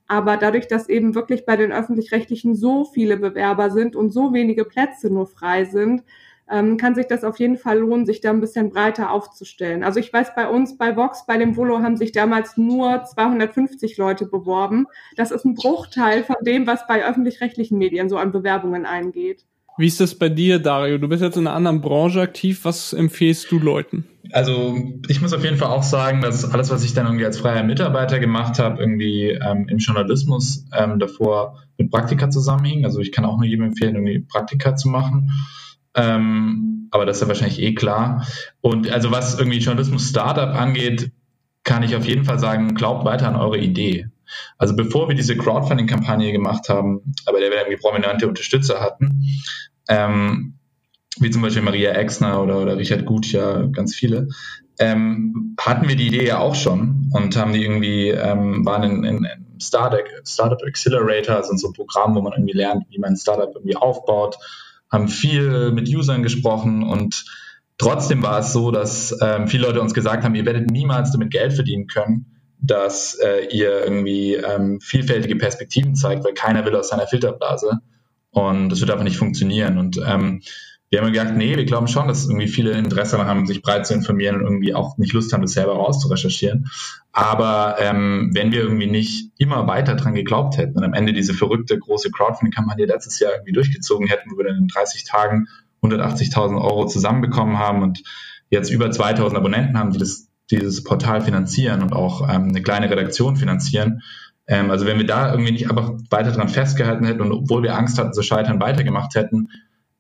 Aber dadurch, dass eben wirklich bei den öffentlich-rechtlichen so viele Bewerber sind und so wenige Plätze nur frei sind, ähm, kann sich das auf jeden Fall lohnen, sich da ein bisschen breiter aufzustellen. Also ich weiß, bei uns bei Vox, bei dem Volo haben sich damals nur 250 Leute beworben. Das ist ein Bruchteil von dem, was bei öffentlich-rechtlichen Medien so an Bewerbungen eingeht. Wie ist das bei dir, Dario? Du bist jetzt in einer anderen Branche aktiv. Was empfehlst du Leuten? Also ich muss auf jeden Fall auch sagen, dass alles, was ich dann irgendwie als freier Mitarbeiter gemacht habe, irgendwie ähm, im Journalismus ähm, davor mit Praktika zusammenhing. Also ich kann auch nur jedem empfehlen, irgendwie Praktika zu machen. Ähm, aber das ist ja wahrscheinlich eh klar. Und also was irgendwie Journalismus-Startup angeht, kann ich auf jeden Fall sagen, glaubt weiter an eure Idee. Also bevor wir diese Crowdfunding-Kampagne gemacht haben, aber der wir irgendwie prominente Unterstützer hatten, ähm, wie zum Beispiel Maria Exner oder, oder Richard Gutjahr, ganz viele, ähm, hatten wir die Idee ja auch schon und haben die irgendwie, ähm, waren in, in, in Startup, Startup Accelerator, also so ein Programm, wo man irgendwie lernt, wie man ein Startup irgendwie aufbaut, haben viel mit Usern gesprochen und trotzdem war es so, dass ähm, viele Leute uns gesagt haben, ihr werdet niemals damit Geld verdienen können, dass äh, ihr irgendwie ähm, vielfältige Perspektiven zeigt, weil keiner will aus seiner Filterblase. Und das wird einfach nicht funktionieren. Und ähm, wir haben gesagt, nee, wir glauben schon, dass irgendwie viele Interesse haben, sich breit zu informieren und irgendwie auch nicht Lust haben, das selber rauszurecherchieren. Aber ähm, wenn wir irgendwie nicht immer weiter dran geglaubt hätten und am Ende diese verrückte große Crowdfunding-Kampagne letztes Jahr irgendwie durchgezogen hätten, wo wir dann in 30 Tagen 180.000 Euro zusammenbekommen haben und jetzt über 2000 Abonnenten haben, die das dieses Portal finanzieren und auch ähm, eine kleine Redaktion finanzieren. Ähm, also wenn wir da irgendwie nicht einfach weiter dran festgehalten hätten und obwohl wir Angst hatten zu scheitern, weitergemacht hätten,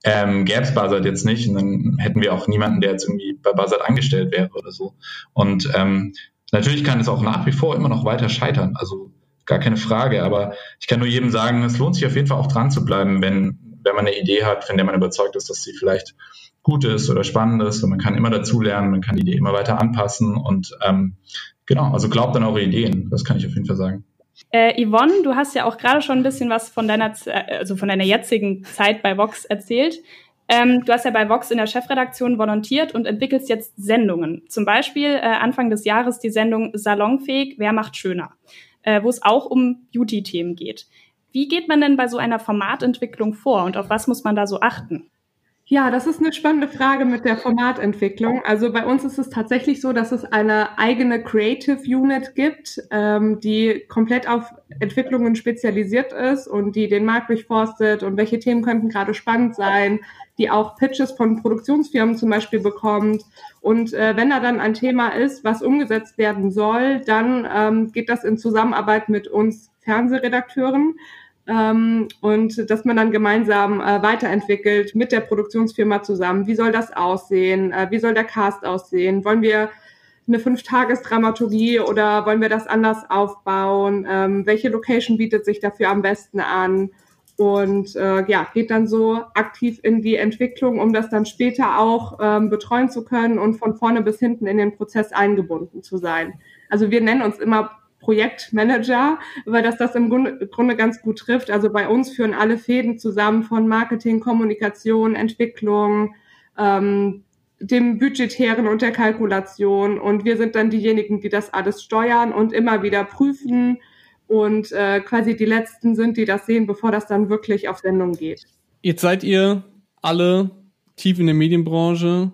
ähm, gäbe es Buzzard jetzt nicht und dann hätten wir auch niemanden, der jetzt irgendwie bei Buzzard angestellt wäre oder so. Und ähm, natürlich kann es auch nach wie vor immer noch weiter scheitern, also gar keine Frage, aber ich kann nur jedem sagen, es lohnt sich auf jeden Fall auch dran zu bleiben, wenn, wenn man eine Idee hat, von der man überzeugt ist, dass sie vielleicht Gutes oder Spannendes und man kann immer dazulernen, man kann die Idee immer weiter anpassen und ähm, genau, also glaubt an eure Ideen, das kann ich auf jeden Fall sagen. Äh, Yvonne, du hast ja auch gerade schon ein bisschen was von deiner, also von deiner jetzigen Zeit bei Vox erzählt. Ähm, du hast ja bei Vox in der Chefredaktion volontiert und entwickelst jetzt Sendungen. Zum Beispiel äh, Anfang des Jahres die Sendung Salonfähig, wer macht schöner, äh, wo es auch um Beauty-Themen geht. Wie geht man denn bei so einer Formatentwicklung vor und auf was muss man da so achten? Ja, das ist eine spannende Frage mit der Formatentwicklung. Also bei uns ist es tatsächlich so, dass es eine eigene Creative Unit gibt, ähm, die komplett auf Entwicklungen spezialisiert ist und die den Markt durchforstet und welche Themen könnten gerade spannend sein, die auch Pitches von Produktionsfirmen zum Beispiel bekommt. Und äh, wenn da dann ein Thema ist, was umgesetzt werden soll, dann ähm, geht das in Zusammenarbeit mit uns Fernsehredakteuren ähm, und dass man dann gemeinsam äh, weiterentwickelt mit der Produktionsfirma zusammen. Wie soll das aussehen? Äh, wie soll der Cast aussehen? Wollen wir eine Fünf-Tages-Dramaturgie oder wollen wir das anders aufbauen? Ähm, welche Location bietet sich dafür am besten an? Und äh, ja, geht dann so aktiv in die Entwicklung, um das dann später auch ähm, betreuen zu können und von vorne bis hinten in den Prozess eingebunden zu sein. Also wir nennen uns immer Projektmanager, weil das das im Grunde ganz gut trifft. Also bei uns führen alle Fäden zusammen von Marketing, Kommunikation, Entwicklung, ähm, dem Budgetären und der Kalkulation. Und wir sind dann diejenigen, die das alles steuern und immer wieder prüfen und äh, quasi die Letzten sind, die das sehen, bevor das dann wirklich auf Sendung geht. Jetzt seid ihr alle tief in der Medienbranche.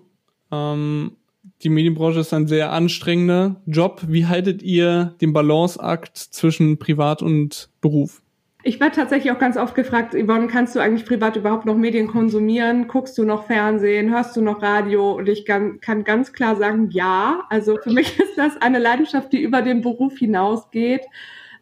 Ähm, die Medienbranche ist ein sehr anstrengender Job. Wie haltet ihr den Balanceakt zwischen Privat und Beruf? Ich werde tatsächlich auch ganz oft gefragt, Yvonne, kannst du eigentlich privat überhaupt noch Medien konsumieren? Guckst du noch Fernsehen? Hörst du noch Radio? Und ich kann, ganz klar sagen, ja. Also für mich ist das eine Leidenschaft, die über den Beruf hinausgeht.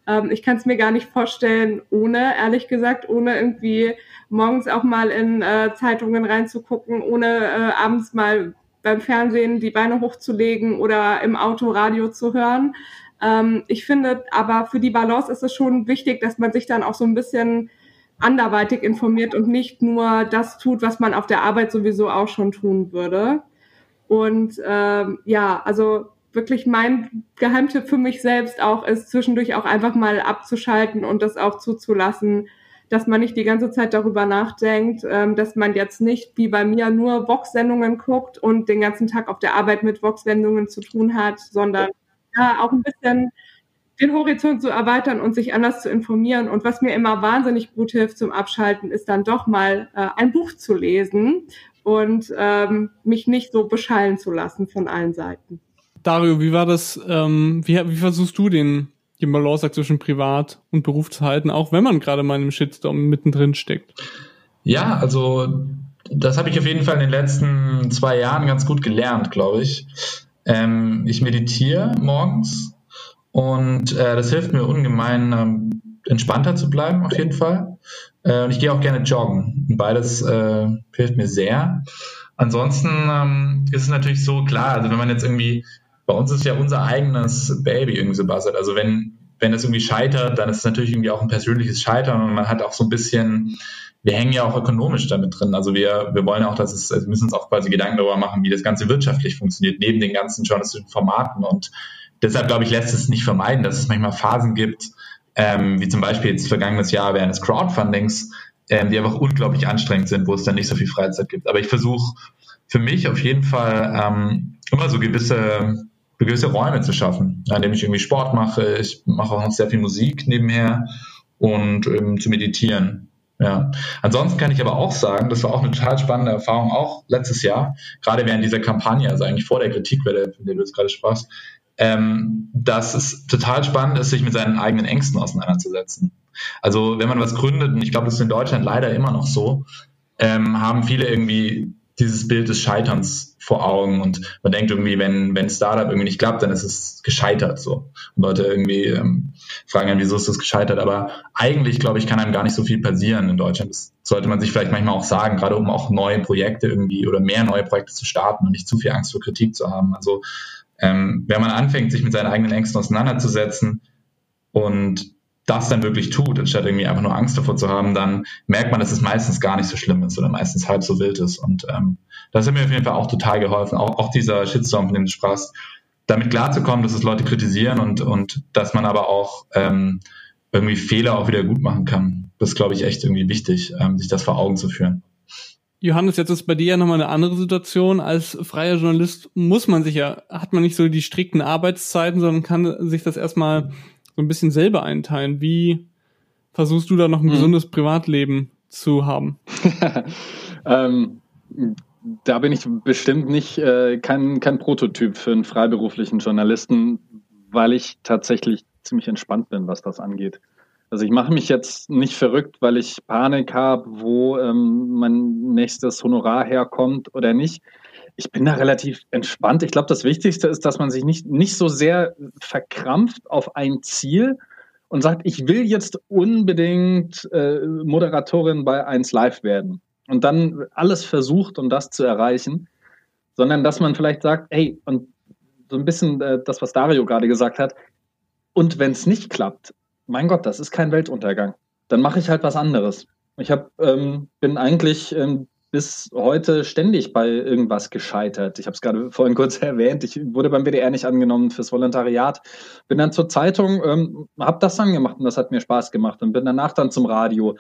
Ähm, ich kann es mir gar nicht vorstellen, ohne, ehrlich gesagt, ohne irgendwie morgens auch mal in äh, Zeitungen reinzugucken, ohne äh, abends mal beim Fernsehen die Beine hochzulegen oder im Auto Radio zu hören. Ähm, ich finde aber für die Balance ist es schon wichtig, dass man sich dann auch so ein bisschen anderweitig informiert und nicht nur das tut, was man auf der Arbeit sowieso auch schon tun würde. Und ähm, ja, also wirklich mein Geheimtipp für mich selbst auch ist, zwischendurch auch einfach mal abzuschalten und das auch zuzulassen, dass man nicht die ganze Zeit darüber nachdenkt, ähm, dass man jetzt nicht wie bei mir nur Vox-Sendungen guckt und den ganzen Tag auf der Arbeit mit Vox-Sendungen zu tun hat, sondern ja, auch ein bisschen den Horizont zu erweitern und sich anders zu informieren. Und was mir immer wahnsinnig gut hilft zum Abschalten, ist dann doch mal äh, ein Buch zu lesen und ähm, mich nicht so beschallen zu lassen von allen Seiten. Dario, wie war das? Ähm, wie, wie versuchst du den, den Balance zwischen Privat und Beruf zu halten, auch wenn man gerade mal in einem Shitstorm mittendrin steckt? Ja, also das habe ich auf jeden Fall in den letzten zwei Jahren ganz gut gelernt, glaube ich. Ähm, ich meditiere morgens und äh, das hilft mir ungemein, ähm, entspannter zu bleiben, auf jeden Fall. Äh, und ich gehe auch gerne joggen. Beides äh, hilft mir sehr. Ansonsten ähm, ist es natürlich so klar, also wenn man jetzt irgendwie bei uns ist ja unser eigenes Baby irgendwie so Buzzard. Also wenn, wenn es irgendwie scheitert, dann ist es natürlich irgendwie auch ein persönliches Scheitern und man hat auch so ein bisschen, wir hängen ja auch ökonomisch damit drin. Also wir, wir wollen auch, dass es, also wir müssen uns auch quasi Gedanken darüber machen, wie das Ganze wirtschaftlich funktioniert, neben den ganzen journalistischen Formaten. Und deshalb, glaube ich, lässt es nicht vermeiden, dass es manchmal Phasen gibt, ähm, wie zum Beispiel jetzt vergangenes Jahr während des Crowdfundings, ähm, die einfach unglaublich anstrengend sind, wo es dann nicht so viel Freizeit gibt. Aber ich versuche für mich auf jeden Fall ähm, immer so gewisse gewisse Räume zu schaffen, an dem ich irgendwie Sport mache. Ich mache auch noch sehr viel Musik nebenher und ähm, zu meditieren. Ja. Ansonsten kann ich aber auch sagen, das war auch eine total spannende Erfahrung, auch letztes Jahr, gerade während dieser Kampagne, also eigentlich vor der Kritikwelle, von der du jetzt gerade sprachst, ähm, dass es total spannend ist, sich mit seinen eigenen Ängsten auseinanderzusetzen. Also wenn man was gründet, und ich glaube, das ist in Deutschland leider immer noch so, ähm, haben viele irgendwie dieses Bild des Scheiterns vor Augen und man denkt irgendwie, wenn, wenn Startup irgendwie nicht klappt, dann ist es gescheitert so. Und Leute irgendwie ähm, fragen dann, wieso ist das gescheitert? Aber eigentlich, glaube ich, kann einem gar nicht so viel passieren in Deutschland. Das sollte man sich vielleicht manchmal auch sagen, gerade um auch neue Projekte irgendwie oder mehr neue Projekte zu starten und nicht zu viel Angst vor Kritik zu haben. Also ähm, wenn man anfängt, sich mit seinen eigenen Ängsten auseinanderzusetzen und das dann wirklich tut, anstatt irgendwie einfach nur Angst davor zu haben, dann merkt man, dass es meistens gar nicht so schlimm ist oder meistens halb so wild ist. Und ähm, das hat mir auf jeden Fall auch total geholfen. Auch, auch dieser Shitstorm, von dem du sprachst, damit klarzukommen, dass es Leute kritisieren und, und dass man aber auch ähm, irgendwie Fehler auch wieder gut machen kann. Das ist, glaube ich, echt irgendwie wichtig, ähm, sich das vor Augen zu führen. Johannes, jetzt ist bei dir ja nochmal eine andere Situation. Als freier Journalist muss man sich ja, hat man nicht so die strikten Arbeitszeiten, sondern kann sich das erstmal so ein bisschen selber einteilen. Wie versuchst du da noch ein mhm. gesundes Privatleben zu haben? ähm, da bin ich bestimmt nicht äh, kein, kein Prototyp für einen freiberuflichen Journalisten, weil ich tatsächlich ziemlich entspannt bin, was das angeht. Also ich mache mich jetzt nicht verrückt, weil ich Panik habe, wo ähm, mein nächstes Honorar herkommt oder nicht ich bin da relativ entspannt. Ich glaube, das Wichtigste ist, dass man sich nicht, nicht so sehr verkrampft auf ein Ziel und sagt, ich will jetzt unbedingt äh, Moderatorin bei 1 Live werden und dann alles versucht, um das zu erreichen, sondern dass man vielleicht sagt, hey, und so ein bisschen äh, das, was Dario gerade gesagt hat, und wenn es nicht klappt, mein Gott, das ist kein Weltuntergang. Dann mache ich halt was anderes. Ich hab, ähm, bin eigentlich ähm, bis heute ständig bei irgendwas gescheitert. Ich habe es gerade vorhin kurz erwähnt. Ich wurde beim WDR nicht angenommen fürs Volontariat. Bin dann zur Zeitung, ähm, habe das dann gemacht und das hat mir Spaß gemacht und bin danach dann zum Radio.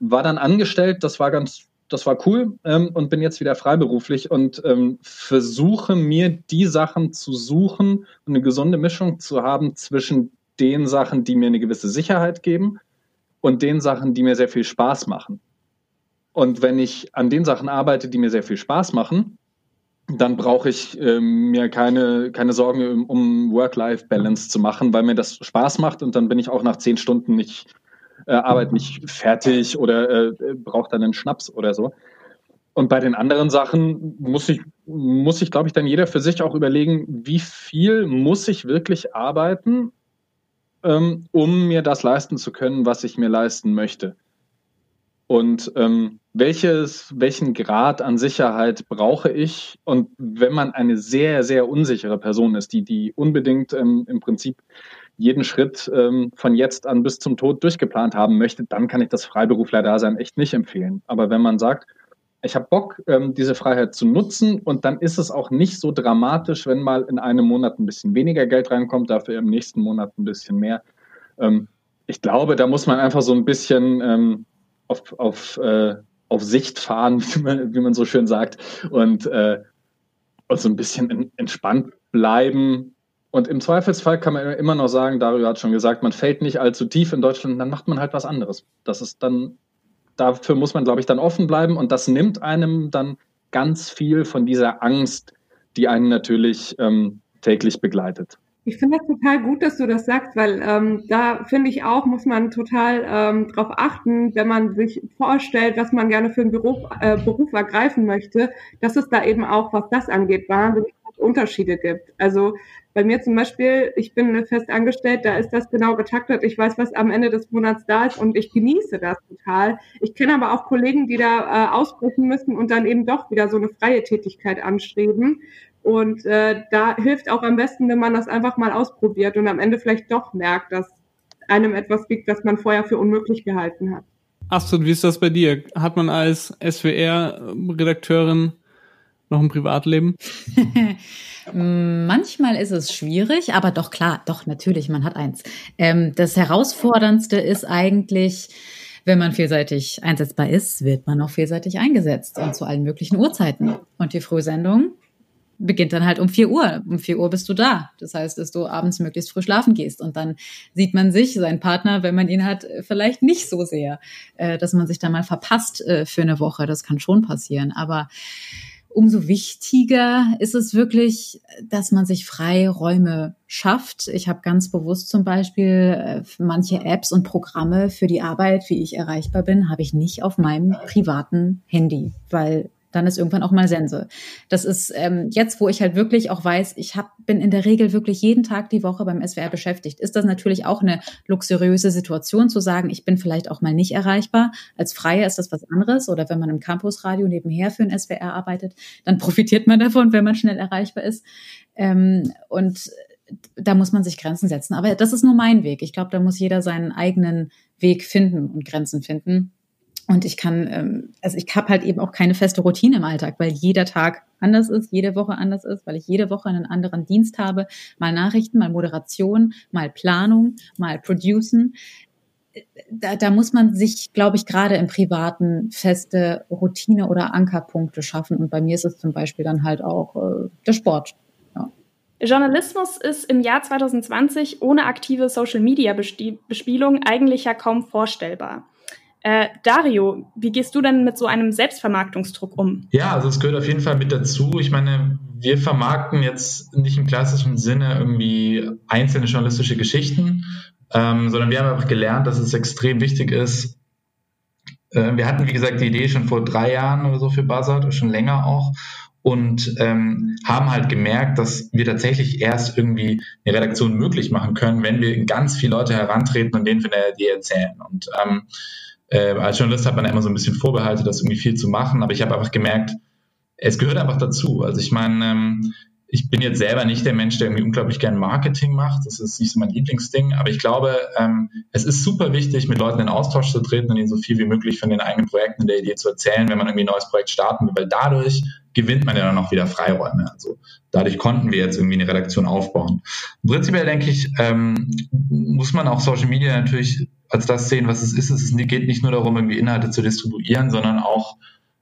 War dann angestellt, das war ganz das war cool ähm, und bin jetzt wieder freiberuflich und ähm, versuche mir die Sachen zu suchen und eine gesunde Mischung zu haben zwischen den Sachen, die mir eine gewisse Sicherheit geben und den Sachen, die mir sehr viel Spaß machen. Und wenn ich an den Sachen arbeite, die mir sehr viel Spaß machen, dann brauche ich äh, mir keine, keine Sorgen um Work-Life-Balance zu machen, weil mir das Spaß macht und dann bin ich auch nach zehn Stunden nicht äh, Arbeit nicht fertig oder äh, braucht dann einen Schnaps oder so. Und bei den anderen Sachen muss ich, muss ich, glaube ich, dann jeder für sich auch überlegen, wie viel muss ich wirklich arbeiten, ähm, um mir das leisten zu können, was ich mir leisten möchte. Und ähm, welches, welchen Grad an Sicherheit brauche ich? Und wenn man eine sehr, sehr unsichere Person ist, die, die unbedingt ähm, im Prinzip jeden Schritt ähm, von jetzt an bis zum Tod durchgeplant haben möchte, dann kann ich das Freiberufler-Dasein echt nicht empfehlen. Aber wenn man sagt, ich habe Bock, ähm, diese Freiheit zu nutzen und dann ist es auch nicht so dramatisch, wenn mal in einem Monat ein bisschen weniger Geld reinkommt, dafür im nächsten Monat ein bisschen mehr. Ähm, ich glaube, da muss man einfach so ein bisschen ähm, auf, auf, äh, auf Sicht fahren, wie man, wie man so schön sagt, und, äh, und so ein bisschen entspannt bleiben. Und im Zweifelsfall kann man immer noch sagen, Dario hat schon gesagt, man fällt nicht allzu tief in Deutschland, dann macht man halt was anderes. Das ist dann, dafür muss man, glaube ich, dann offen bleiben und das nimmt einem dann ganz viel von dieser Angst, die einen natürlich ähm, täglich begleitet. Ich finde das total gut, dass du das sagst, weil ähm, da finde ich auch, muss man total ähm, darauf achten, wenn man sich vorstellt, was man gerne für einen Beruf, äh, Beruf ergreifen möchte, dass es da eben auch, was das angeht, wahnsinnig Unterschiede gibt. Also bei mir zum Beispiel, ich bin fest angestellt, da ist das genau getaktet. Ich weiß, was am Ende des Monats da ist und ich genieße das total. Ich kenne aber auch Kollegen, die da äh, ausbrechen müssen und dann eben doch wieder so eine freie Tätigkeit anstreben. Und äh, da hilft auch am besten, wenn man das einfach mal ausprobiert und am Ende vielleicht doch merkt, dass einem etwas liegt, was man vorher für unmöglich gehalten hat. Astrid, wie ist das bei dir? Hat man als SWR-Redakteurin noch ein Privatleben? Manchmal ist es schwierig, aber doch klar, doch natürlich, man hat eins. Ähm, das Herausforderndste ist eigentlich, wenn man vielseitig einsetzbar ist, wird man auch vielseitig eingesetzt und zu allen möglichen Uhrzeiten. Und die Frühsendung beginnt dann halt um vier Uhr. Um vier Uhr bist du da. Das heißt, dass du abends möglichst früh schlafen gehst. Und dann sieht man sich, seinen Partner, wenn man ihn hat, vielleicht nicht so sehr, äh, dass man sich da mal verpasst äh, für eine Woche. Das kann schon passieren. Aber umso wichtiger ist es wirklich, dass man sich Freiräume schafft. Ich habe ganz bewusst zum Beispiel äh, manche Apps und Programme für die Arbeit, wie ich erreichbar bin, habe ich nicht auf meinem privaten Handy, weil dann ist irgendwann auch mal Sense. Das ist ähm, jetzt, wo ich halt wirklich auch weiß, ich hab, bin in der Regel wirklich jeden Tag die Woche beim SWR beschäftigt, ist das natürlich auch eine luxuriöse Situation zu sagen, ich bin vielleicht auch mal nicht erreichbar. Als Freier ist das was anderes oder wenn man im Campusradio nebenher für ein SWR arbeitet, dann profitiert man davon, wenn man schnell erreichbar ist. Ähm, und da muss man sich Grenzen setzen. Aber das ist nur mein Weg. Ich glaube, da muss jeder seinen eigenen Weg finden und Grenzen finden. Und ich kann, ähm, also ich habe halt eben auch keine feste Routine im Alltag, weil jeder Tag anders ist, jede Woche anders ist, weil ich jede Woche einen anderen Dienst habe. Mal Nachrichten, mal Moderation, mal Planung, mal Producen. Da, da muss man sich, glaube ich, gerade im Privaten feste Routine oder Ankerpunkte schaffen. Und bei mir ist es zum Beispiel dann halt auch äh, der Sport. Ja. Journalismus ist im Jahr 2020 ohne aktive Social-Media-Bespielung eigentlich ja kaum vorstellbar. Äh, Dario, wie gehst du denn mit so einem Selbstvermarktungsdruck um? Ja, also es gehört auf jeden Fall mit dazu. Ich meine, wir vermarkten jetzt nicht im klassischen Sinne irgendwie einzelne journalistische Geschichten, ähm, sondern wir haben einfach gelernt, dass es extrem wichtig ist. Äh, wir hatten, wie gesagt, die Idee schon vor drei Jahren oder so für Buzzard, schon länger auch und ähm, haben halt gemerkt, dass wir tatsächlich erst irgendwie eine Redaktion möglich machen können, wenn wir ganz viele Leute herantreten und denen von der Idee erzählen. Und ähm, äh, als Journalist hat man ja immer so ein bisschen Vorbehalte, das irgendwie viel zu machen, aber ich habe einfach gemerkt, es gehört einfach dazu. Also ich meine, ähm, ich bin jetzt selber nicht der Mensch, der irgendwie unglaublich gern Marketing macht. Das ist nicht so mein Lieblingsding. Aber ich glaube, ähm, es ist super wichtig, mit Leuten in Austausch zu treten und ihnen so viel wie möglich von den eigenen Projekten der Idee zu erzählen, wenn man irgendwie ein neues Projekt starten will, weil dadurch gewinnt man ja dann auch wieder Freiräume. Also dadurch konnten wir jetzt irgendwie eine Redaktion aufbauen. Prinzipiell denke ich, ähm, muss man auch Social Media natürlich als das sehen, was es ist. Es geht nicht nur darum, irgendwie Inhalte zu distribuieren, sondern auch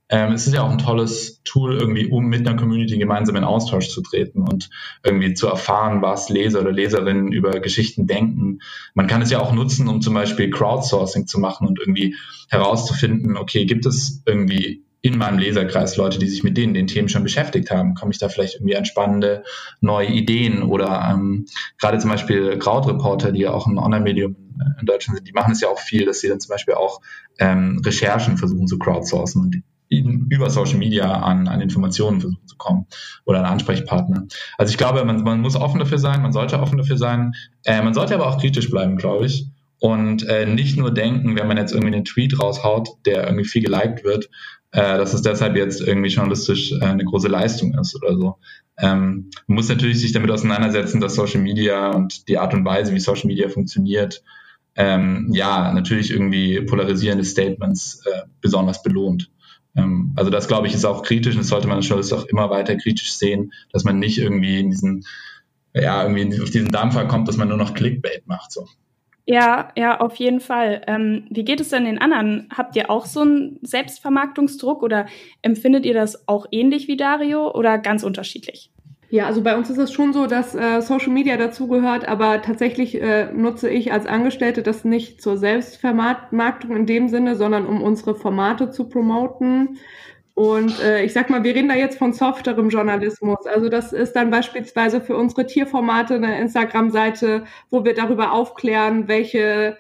ähm, es ist ja auch ein tolles Tool, irgendwie, um mit einer Community gemeinsam in Austausch zu treten und irgendwie zu erfahren, was Leser oder Leserinnen über Geschichten denken. Man kann es ja auch nutzen, um zum Beispiel Crowdsourcing zu machen und irgendwie herauszufinden, okay, gibt es irgendwie in meinem Leserkreis Leute, die sich mit denen den Themen schon beschäftigt haben? Komme ich da vielleicht irgendwie an spannende neue Ideen oder ähm, gerade zum Beispiel Krautreporter, die ja auch ein Online-Medium in Deutschland sind, die machen es ja auch viel, dass sie dann zum Beispiel auch ähm, Recherchen versuchen zu crowdsourcen und über Social Media an, an Informationen versuchen zu kommen oder an Ansprechpartner. Also ich glaube, man, man muss offen dafür sein, man sollte offen dafür sein. Äh, man sollte aber auch kritisch bleiben, glaube ich. Und äh, nicht nur denken, wenn man jetzt irgendwie einen Tweet raushaut, der irgendwie viel geliked wird, äh, dass es deshalb jetzt irgendwie journalistisch äh, eine große Leistung ist oder so. Ähm, man muss natürlich sich damit auseinandersetzen, dass Social Media und die Art und Weise, wie Social Media funktioniert, ähm, ja, natürlich irgendwie polarisierende Statements äh, besonders belohnt. Ähm, also das, glaube ich, ist auch kritisch und das sollte man als Journalist auch immer weiter kritisch sehen, dass man nicht irgendwie in diesen, ja, irgendwie auf diesen Dampfer kommt, dass man nur noch Clickbait macht. So. Ja, ja, auf jeden Fall. Ähm, wie geht es denn den anderen? Habt ihr auch so einen Selbstvermarktungsdruck oder empfindet ihr das auch ähnlich wie Dario oder ganz unterschiedlich? Ja, also bei uns ist es schon so, dass äh, Social Media dazugehört, aber tatsächlich äh, nutze ich als Angestellte das nicht zur Selbstvermarktung in dem Sinne, sondern um unsere Formate zu promoten. Und äh, ich sag mal, wir reden da jetzt von softerem Journalismus. Also das ist dann beispielsweise für unsere Tierformate eine Instagram-Seite, wo wir darüber aufklären, welche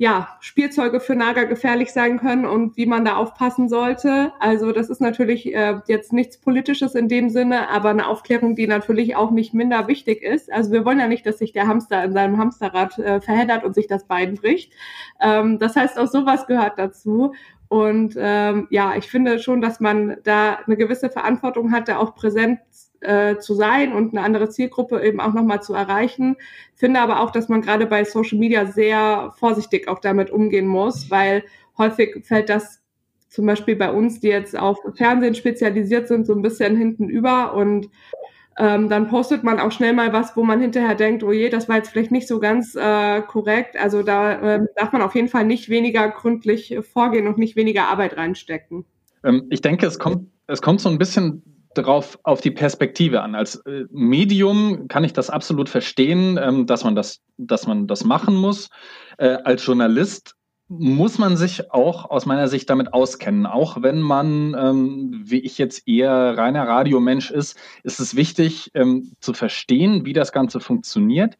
ja, Spielzeuge für Nager gefährlich sein können und wie man da aufpassen sollte. Also das ist natürlich äh, jetzt nichts Politisches in dem Sinne, aber eine Aufklärung, die natürlich auch nicht minder wichtig ist. Also wir wollen ja nicht, dass sich der Hamster in seinem Hamsterrad äh, verheddert und sich das Bein bricht. Ähm, das heißt, auch sowas gehört dazu. Und ähm, ja, ich finde schon, dass man da eine gewisse Verantwortung hat, da auch präsent äh, zu sein und eine andere Zielgruppe eben auch nochmal zu erreichen. Finde aber auch, dass man gerade bei Social Media sehr vorsichtig auch damit umgehen muss, weil häufig fällt das zum Beispiel bei uns, die jetzt auf Fernsehen spezialisiert sind, so ein bisschen hinten über und ähm, dann postet man auch schnell mal was, wo man hinterher denkt, oh je, das war jetzt vielleicht nicht so ganz äh, korrekt. Also da äh, darf man auf jeden Fall nicht weniger gründlich vorgehen und nicht weniger Arbeit reinstecken. Ähm, ich denke, es kommt, es kommt so ein bisschen darauf auf die Perspektive an. Als äh, Medium kann ich das absolut verstehen, ähm, dass man das, dass man das machen muss. Äh, als Journalist muss man sich auch aus meiner Sicht damit auskennen. Auch wenn man, ähm, wie ich jetzt eher reiner Radiomensch ist, ist es wichtig ähm, zu verstehen, wie das Ganze funktioniert,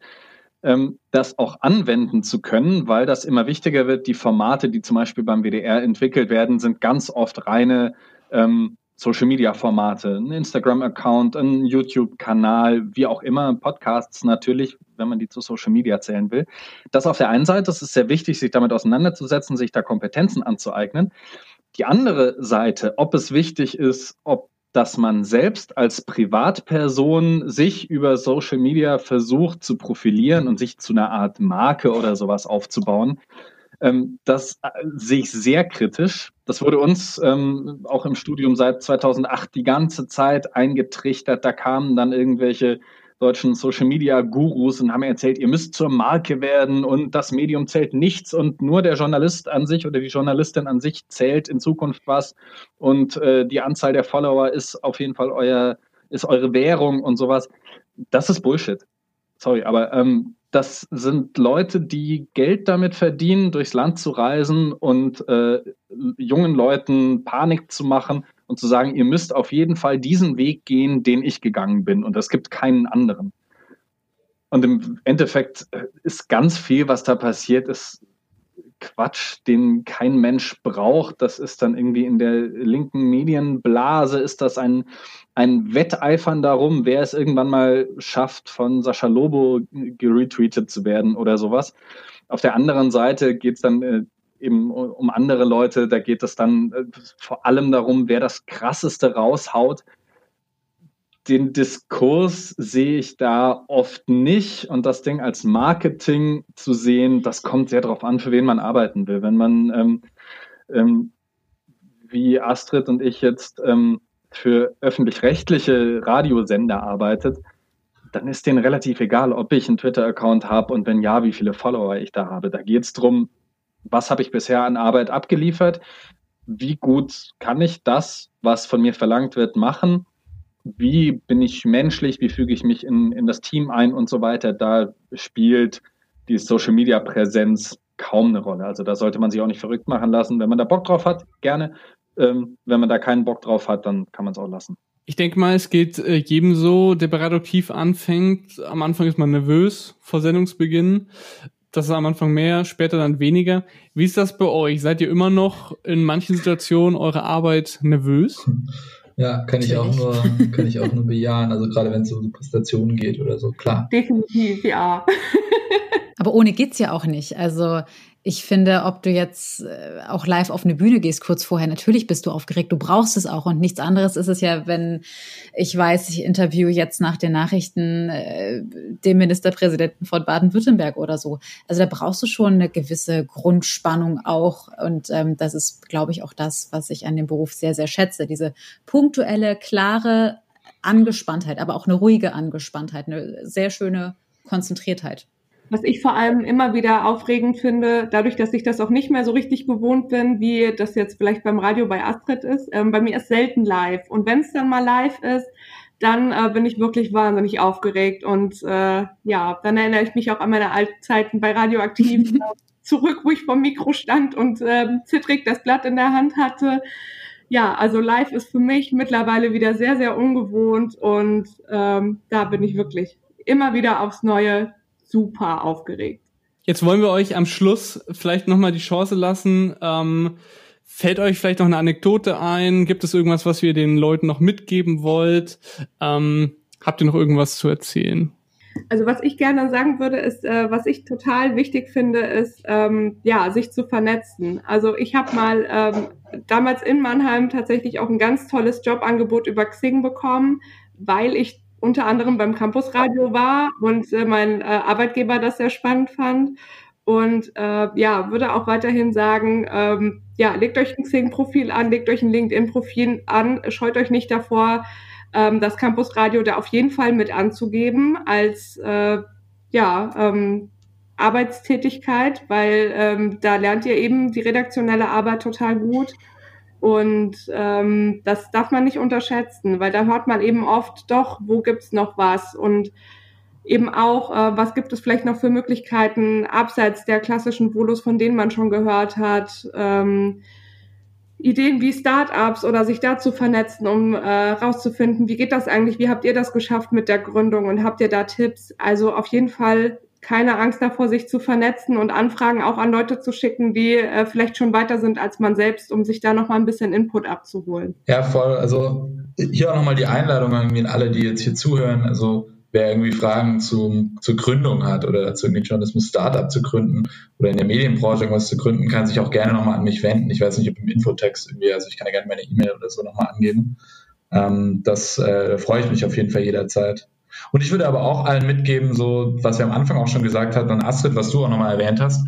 das auch anwenden zu können, weil das immer wichtiger wird. Die Formate, die zum Beispiel beim WDR entwickelt werden, sind ganz oft reine ähm, Social-Media-Formate, ein Instagram-Account, ein YouTube-Kanal, wie auch immer, Podcasts natürlich, wenn man die zu Social Media zählen will. Das auf der einen Seite, es ist sehr wichtig, sich damit auseinanderzusetzen, sich da Kompetenzen anzueignen. Die andere Seite, ob es wichtig ist, ob dass man selbst als Privatperson sich über Social Media versucht zu profilieren und sich zu einer Art Marke oder sowas aufzubauen, das äh, sehe ich sehr kritisch. Das wurde uns ähm, auch im Studium seit 2008 die ganze Zeit eingetrichtert. Da kamen dann irgendwelche deutschen Social Media Gurus und haben erzählt, ihr müsst zur Marke werden und das Medium zählt nichts und nur der Journalist an sich oder die Journalistin an sich zählt in Zukunft was und äh, die Anzahl der Follower ist auf jeden Fall euer ist eure Währung und sowas. Das ist Bullshit. Sorry, aber ähm, das sind Leute, die Geld damit verdienen, durchs Land zu reisen und äh, jungen Leuten Panik zu machen und zu sagen, ihr müsst auf jeden Fall diesen Weg gehen, den ich gegangen bin und es gibt keinen anderen. Und im Endeffekt äh, ist ganz viel, was da passiert, ist Quatsch, den kein Mensch braucht. Das ist dann irgendwie in der linken Medienblase, ist das ein, ein Wetteifern darum, wer es irgendwann mal schafft, von Sascha Lobo geretweetet zu werden oder sowas. Auf der anderen Seite geht es dann äh, eben um andere Leute, da geht es dann äh, vor allem darum, wer das krasseste raushaut den Diskurs sehe ich da oft nicht und das Ding als Marketing zu sehen, das kommt sehr darauf an, für wen man arbeiten will. Wenn man ähm, ähm, wie Astrid und ich jetzt ähm, für öffentlich-rechtliche Radiosender arbeitet, dann ist denen relativ egal, ob ich einen Twitter-Account habe und wenn ja, wie viele Follower ich da habe. Da geht es darum, was habe ich bisher an Arbeit abgeliefert, wie gut kann ich das, was von mir verlangt wird, machen? Wie bin ich menschlich? Wie füge ich mich in, in das Team ein und so weiter? Da spielt die Social Media Präsenz kaum eine Rolle. Also da sollte man sich auch nicht verrückt machen lassen. Wenn man da Bock drauf hat, gerne. Ähm, wenn man da keinen Bock drauf hat, dann kann man es auch lassen. Ich denke mal, es geht äh, jedem so, der bei Radioaktiv anfängt. Am Anfang ist man nervös vor Sendungsbeginn. Das ist am Anfang mehr, später dann weniger. Wie ist das bei euch? Seid ihr immer noch in manchen Situationen eurer Arbeit nervös? Ja, kann ich auch nur, kann ich auch nur bejahen. Also gerade wenn es um Präsentationen geht oder so, klar. Definitiv, ja. Aber ohne geht's ja auch nicht. Also ich finde, ob du jetzt äh, auch live auf eine Bühne gehst kurz vorher, natürlich bist du aufgeregt, du brauchst es auch und nichts anderes ist es ja, wenn ich weiß, ich interview jetzt nach den Nachrichten äh, den Ministerpräsidenten von Baden-Württemberg oder so. Also da brauchst du schon eine gewisse Grundspannung auch und ähm, das ist, glaube ich, auch das, was ich an dem Beruf sehr, sehr schätze. Diese punktuelle, klare Angespanntheit, aber auch eine ruhige Angespanntheit, eine sehr schöne Konzentriertheit. Was ich vor allem immer wieder aufregend finde, dadurch, dass ich das auch nicht mehr so richtig gewohnt bin, wie das jetzt vielleicht beim Radio bei Astrid ist. Ähm, bei mir ist selten live. Und wenn es dann mal live ist, dann äh, bin ich wirklich wahnsinnig aufgeregt. Und äh, ja, dann erinnere ich mich auch an meine alten Zeiten bei Radioaktiv zurück, wo ich vom Mikro stand und äh, zittrig das Blatt in der Hand hatte. Ja, also live ist für mich mittlerweile wieder sehr, sehr ungewohnt und ähm, da bin ich wirklich immer wieder aufs Neue super aufgeregt. Jetzt wollen wir euch am Schluss vielleicht nochmal die Chance lassen. Ähm, fällt euch vielleicht noch eine Anekdote ein? Gibt es irgendwas, was ihr den Leuten noch mitgeben wollt? Ähm, habt ihr noch irgendwas zu erzählen? Also was ich gerne sagen würde, ist, äh, was ich total wichtig finde, ist, ähm, ja, sich zu vernetzen. Also ich habe mal ähm, damals in Mannheim tatsächlich auch ein ganz tolles Jobangebot über Xing bekommen, weil ich unter anderem beim Campusradio war und äh, mein äh, Arbeitgeber das sehr spannend fand. Und äh, ja, würde auch weiterhin sagen, ähm, ja, legt euch ein Xing-Profil an, legt euch ein LinkedIn-Profil an, scheut euch nicht davor, ähm, das Campusradio da auf jeden Fall mit anzugeben als äh, ja, ähm, Arbeitstätigkeit, weil ähm, da lernt ihr eben die redaktionelle Arbeit total gut. Und ähm, das darf man nicht unterschätzen, weil da hört man eben oft doch, wo gibt's noch was und eben auch, äh, was gibt es vielleicht noch für Möglichkeiten abseits der klassischen Volos, von denen man schon gehört hat. Ähm, Ideen wie Startups oder sich dazu vernetzen, um äh, rauszufinden, wie geht das eigentlich, wie habt ihr das geschafft mit der Gründung und habt ihr da Tipps? Also auf jeden Fall keine Angst davor, sich zu vernetzen und Anfragen auch an Leute zu schicken, die äh, vielleicht schon weiter sind als man selbst, um sich da nochmal ein bisschen Input abzuholen. Ja, voll. Also hier auch nochmal die Einladung an alle, die jetzt hier zuhören. Also wer irgendwie Fragen zu, zur Gründung hat oder zu irgendwie Journalismus Startup zu gründen oder in der Medienbranche irgendwas zu gründen, kann sich auch gerne nochmal an mich wenden. Ich weiß nicht, ob im Infotext irgendwie, also ich kann ja gerne meine E-Mail oder so nochmal angeben. Ähm, das äh, freue ich mich auf jeden Fall jederzeit. Und ich würde aber auch allen mitgeben, so was wir am Anfang auch schon gesagt hatten und Astrid, was du auch nochmal erwähnt hast,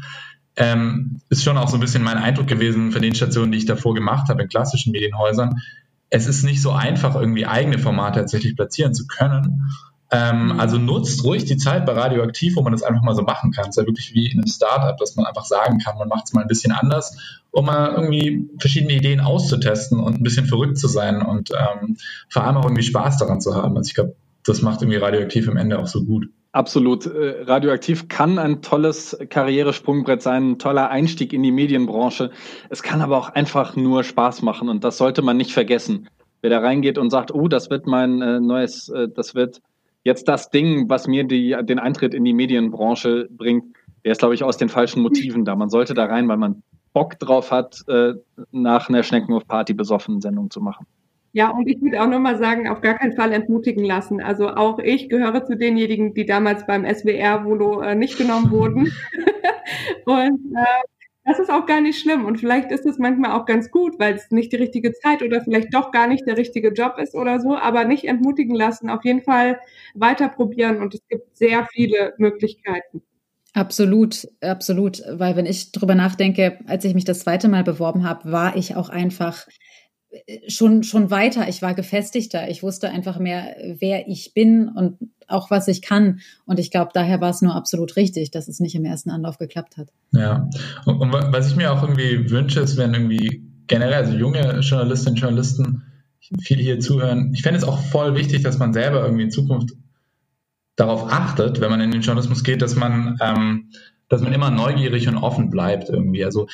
ähm, ist schon auch so ein bisschen mein Eindruck gewesen von den Stationen, die ich davor gemacht habe in klassischen Medienhäusern. Es ist nicht so einfach, irgendwie eigene Formate tatsächlich platzieren zu können. Ähm, mhm. also nutzt ruhig die Zeit bei Radioaktiv, wo man das einfach mal so machen kann. Es ist ja wirklich wie in einem Startup, dass man einfach sagen kann, man macht es mal ein bisschen anders, um mal irgendwie verschiedene Ideen auszutesten und ein bisschen verrückt zu sein und ähm, vor allem auch irgendwie Spaß daran zu haben. Also ich glaube, das macht irgendwie radioaktiv am Ende auch so gut. Absolut. Äh, radioaktiv kann ein tolles Karrieresprungbrett sein, ein toller Einstieg in die Medienbranche. Es kann aber auch einfach nur Spaß machen und das sollte man nicht vergessen. Wer da reingeht und sagt, oh, das wird mein äh, neues, äh, das wird jetzt das Ding, was mir die, den Eintritt in die Medienbranche bringt, der ist, glaube ich, aus den falschen Motiven da. Man sollte da rein, weil man Bock drauf hat, nach einer Schneckenhof-Party besoffen Sendung zu machen. Ja, und ich würde auch nochmal sagen, auf gar keinen Fall entmutigen lassen. Also auch ich gehöre zu denjenigen, die damals beim SWR-Volo äh, nicht genommen wurden. und äh, das ist auch gar nicht schlimm. Und vielleicht ist es manchmal auch ganz gut, weil es nicht die richtige Zeit oder vielleicht doch gar nicht der richtige Job ist oder so. Aber nicht entmutigen lassen, auf jeden Fall weiter probieren. Und es gibt sehr viele Möglichkeiten. Absolut, absolut. Weil wenn ich drüber nachdenke, als ich mich das zweite Mal beworben habe, war ich auch einfach schon, schon weiter. Ich war gefestigter. Ich wusste einfach mehr, wer ich bin und auch was ich kann. Und ich glaube, daher war es nur absolut richtig, dass es nicht im ersten Anlauf geklappt hat. Ja. Und, und was ich mir auch irgendwie wünsche, ist, wenn irgendwie generell, also junge Journalistinnen und Journalisten, viele hier zuhören, ich fände es auch voll wichtig, dass man selber irgendwie in Zukunft darauf achtet, wenn man in den Journalismus geht, dass man, ähm, dass man immer neugierig und offen bleibt irgendwie. Also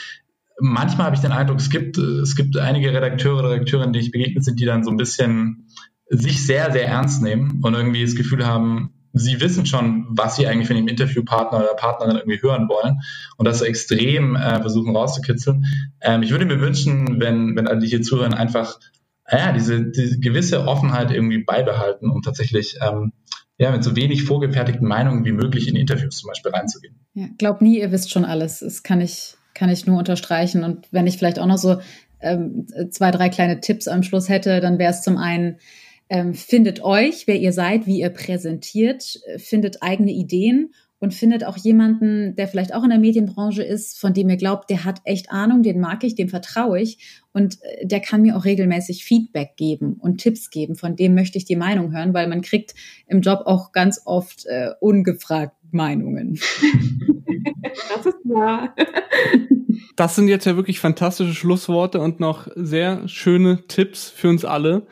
manchmal habe ich den Eindruck, es gibt, es gibt einige Redakteure oder Redakteurinnen, die ich begegnet sind, die dann so ein bisschen sich sehr, sehr ernst nehmen und irgendwie das Gefühl haben, sie wissen schon, was sie eigentlich von dem Interviewpartner oder Partnerin irgendwie hören wollen und das so extrem äh, versuchen rauszukitzeln. Ähm, ich würde mir wünschen, wenn, wenn alle, die hier zuhören, einfach ja, diese, diese gewisse Offenheit irgendwie beibehalten, um tatsächlich ähm, ja, mit so wenig vorgefertigten Meinungen wie möglich in Interviews zum Beispiel reinzugehen. Ja, glaub nie, ihr wisst schon alles. Das kann ich, kann ich nur unterstreichen. Und wenn ich vielleicht auch noch so ähm, zwei, drei kleine Tipps am Schluss hätte, dann wäre es zum einen, ähm, findet euch, wer ihr seid, wie ihr präsentiert, findet eigene Ideen und findet auch jemanden, der vielleicht auch in der Medienbranche ist, von dem ihr glaubt, der hat echt Ahnung, den mag ich, dem vertraue ich und äh, der kann mir auch regelmäßig Feedback geben und Tipps geben, von dem möchte ich die Meinung hören, weil man kriegt im Job auch ganz oft äh, ungefragt Meinungen. das ist wahr. Das sind jetzt ja wirklich fantastische Schlussworte und noch sehr schöne Tipps für uns alle.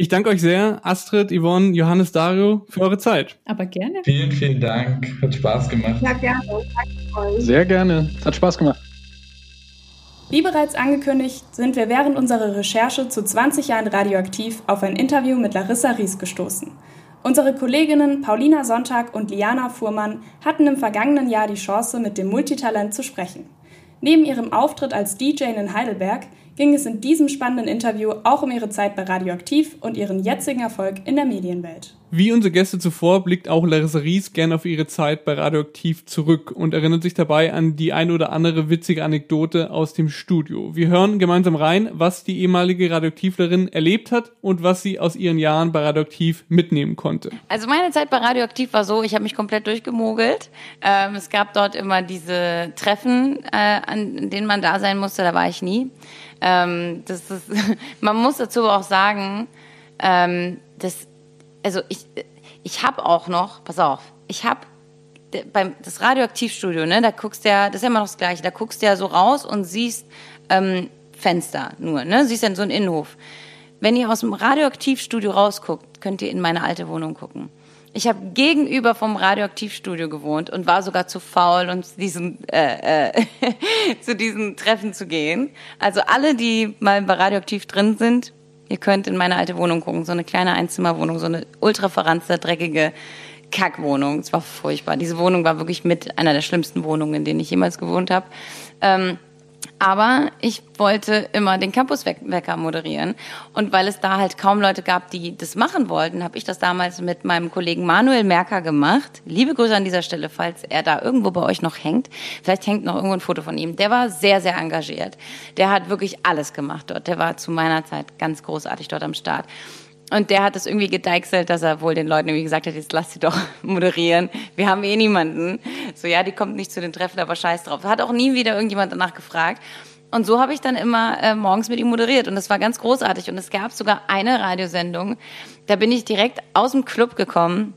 Ich danke euch sehr, Astrid, Yvonne, Johannes, Dario, für eure Zeit. Aber gerne. Vielen, vielen Dank. Hat Spaß gemacht. Ja, gerne. Danke Sehr gerne. Hat Spaß gemacht. Wie bereits angekündigt, sind wir während unserer Recherche zu 20 Jahren radioaktiv auf ein Interview mit Larissa Ries gestoßen. Unsere Kolleginnen Paulina Sonntag und Liana Fuhrmann hatten im vergangenen Jahr die Chance, mit dem Multitalent zu sprechen. Neben ihrem Auftritt als DJ in Heidelberg ging es in diesem spannenden Interview auch um ihre Zeit bei Radioaktiv und ihren jetzigen Erfolg in der Medienwelt. Wie unsere Gäste zuvor blickt auch Larissa Ries gerne auf ihre Zeit bei Radioaktiv zurück und erinnert sich dabei an die ein oder andere witzige Anekdote aus dem Studio. Wir hören gemeinsam rein, was die ehemalige Radioaktivlerin erlebt hat und was sie aus ihren Jahren bei Radioaktiv mitnehmen konnte. Also meine Zeit bei Radioaktiv war so, ich habe mich komplett durchgemogelt. Ähm, es gab dort immer diese Treffen, äh, an denen man da sein musste, da war ich nie. Ähm, das ist, man muss dazu auch sagen, ähm, dass also ich, ich habe auch noch, pass auf, ich habe beim das Radioaktivstudio, ne, da guckst ja, das ist ja immer noch das Gleiche, da guckst du ja so raus und siehst ähm, Fenster nur, ne, siehst dann so einen Innenhof. Wenn ihr aus dem Radioaktivstudio rausguckt, könnt ihr in meine alte Wohnung gucken. Ich habe gegenüber vom Radioaktivstudio gewohnt und war sogar zu faul, um zu diesen, äh, äh, zu diesen Treffen zu gehen. Also alle, die mal bei Radioaktiv drin sind, Ihr könnt in meine alte Wohnung gucken, so eine kleine Einzimmerwohnung, so eine ultra verranzte, dreckige Kackwohnung. Es war furchtbar. Diese Wohnung war wirklich mit einer der schlimmsten Wohnungen, in denen ich jemals gewohnt habe. Ähm, aber ich wollte immer den Campuswecker moderieren. Und weil es da halt kaum Leute gab, die das machen wollten, habe ich das damals mit meinem Kollegen Manuel Merker gemacht. Liebe Grüße an dieser Stelle, falls er da irgendwo bei euch noch hängt. Vielleicht hängt noch irgendwo ein Foto von ihm. Der war sehr, sehr engagiert. Der hat wirklich alles gemacht dort. Der war zu meiner Zeit ganz großartig dort am Start. Und der hat das irgendwie gedeichselt, dass er wohl den Leuten irgendwie gesagt hat, jetzt lass sie doch moderieren. Wir haben eh niemanden. So, ja, die kommt nicht zu den Treffen, aber scheiß drauf. Hat auch nie wieder irgendjemand danach gefragt. Und so habe ich dann immer äh, morgens mit ihm moderiert und das war ganz großartig. Und es gab sogar eine Radiosendung, da bin ich direkt aus dem Club gekommen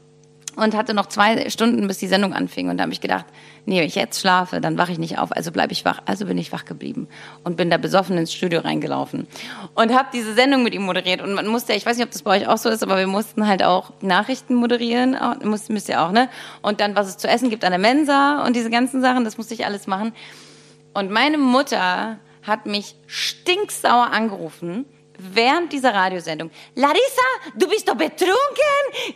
und hatte noch zwei Stunden, bis die Sendung anfing. Und da habe ich gedacht, nee, wenn ich jetzt schlafe, dann wache ich nicht auf, also bleibe ich wach. Also bin ich wach geblieben und bin da besoffen ins Studio reingelaufen und habe diese Sendung mit ihm moderiert. Und man musste, ich weiß nicht, ob das bei euch auch so ist, aber wir mussten halt auch Nachrichten moderieren, müsst, müsst ihr auch, ne? Und dann, was es zu essen gibt an der Mensa und diese ganzen Sachen, das musste ich alles machen. Und meine Mutter hat mich stinksauer angerufen während dieser Radiosendung, Larissa, du bist doch betrunken,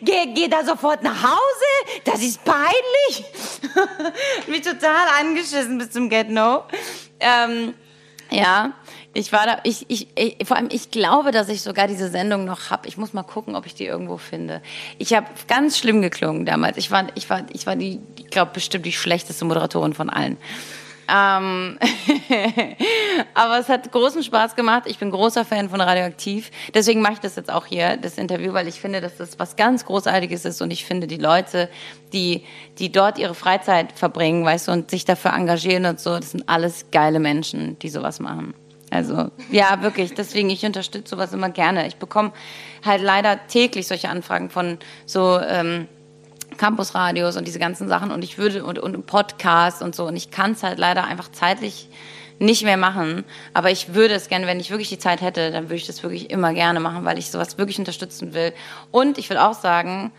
geh, geh da sofort nach Hause, das ist peinlich. mich total angeschissen bis zum Get-No. Ähm, ja, ich war da, ich, ich, ich, vor allem, ich glaube, dass ich sogar diese Sendung noch habe. Ich muss mal gucken, ob ich die irgendwo finde. Ich habe ganz schlimm geklungen damals. Ich war, ich war, ich war die, ich glaube bestimmt die schlechteste Moderatorin von allen. Ähm, aber es hat großen Spaß gemacht. Ich bin großer Fan von Radioaktiv. Deswegen mache ich das jetzt auch hier, das Interview, weil ich finde, dass das was ganz Großartiges ist und ich finde, die Leute, die, die dort ihre Freizeit verbringen, weißt du, und sich dafür engagieren und so, das sind alles geile Menschen, die sowas machen. Also, ja, wirklich. Deswegen, ich unterstütze sowas immer gerne. Ich bekomme halt leider täglich solche Anfragen von so, ähm, Campusradios und diese ganzen Sachen und ich würde und, und Podcasts und so und ich kann es halt leider einfach zeitlich nicht mehr machen. Aber ich würde es gerne, wenn ich wirklich die Zeit hätte, dann würde ich das wirklich immer gerne machen, weil ich sowas wirklich unterstützen will. Und ich will auch sagen,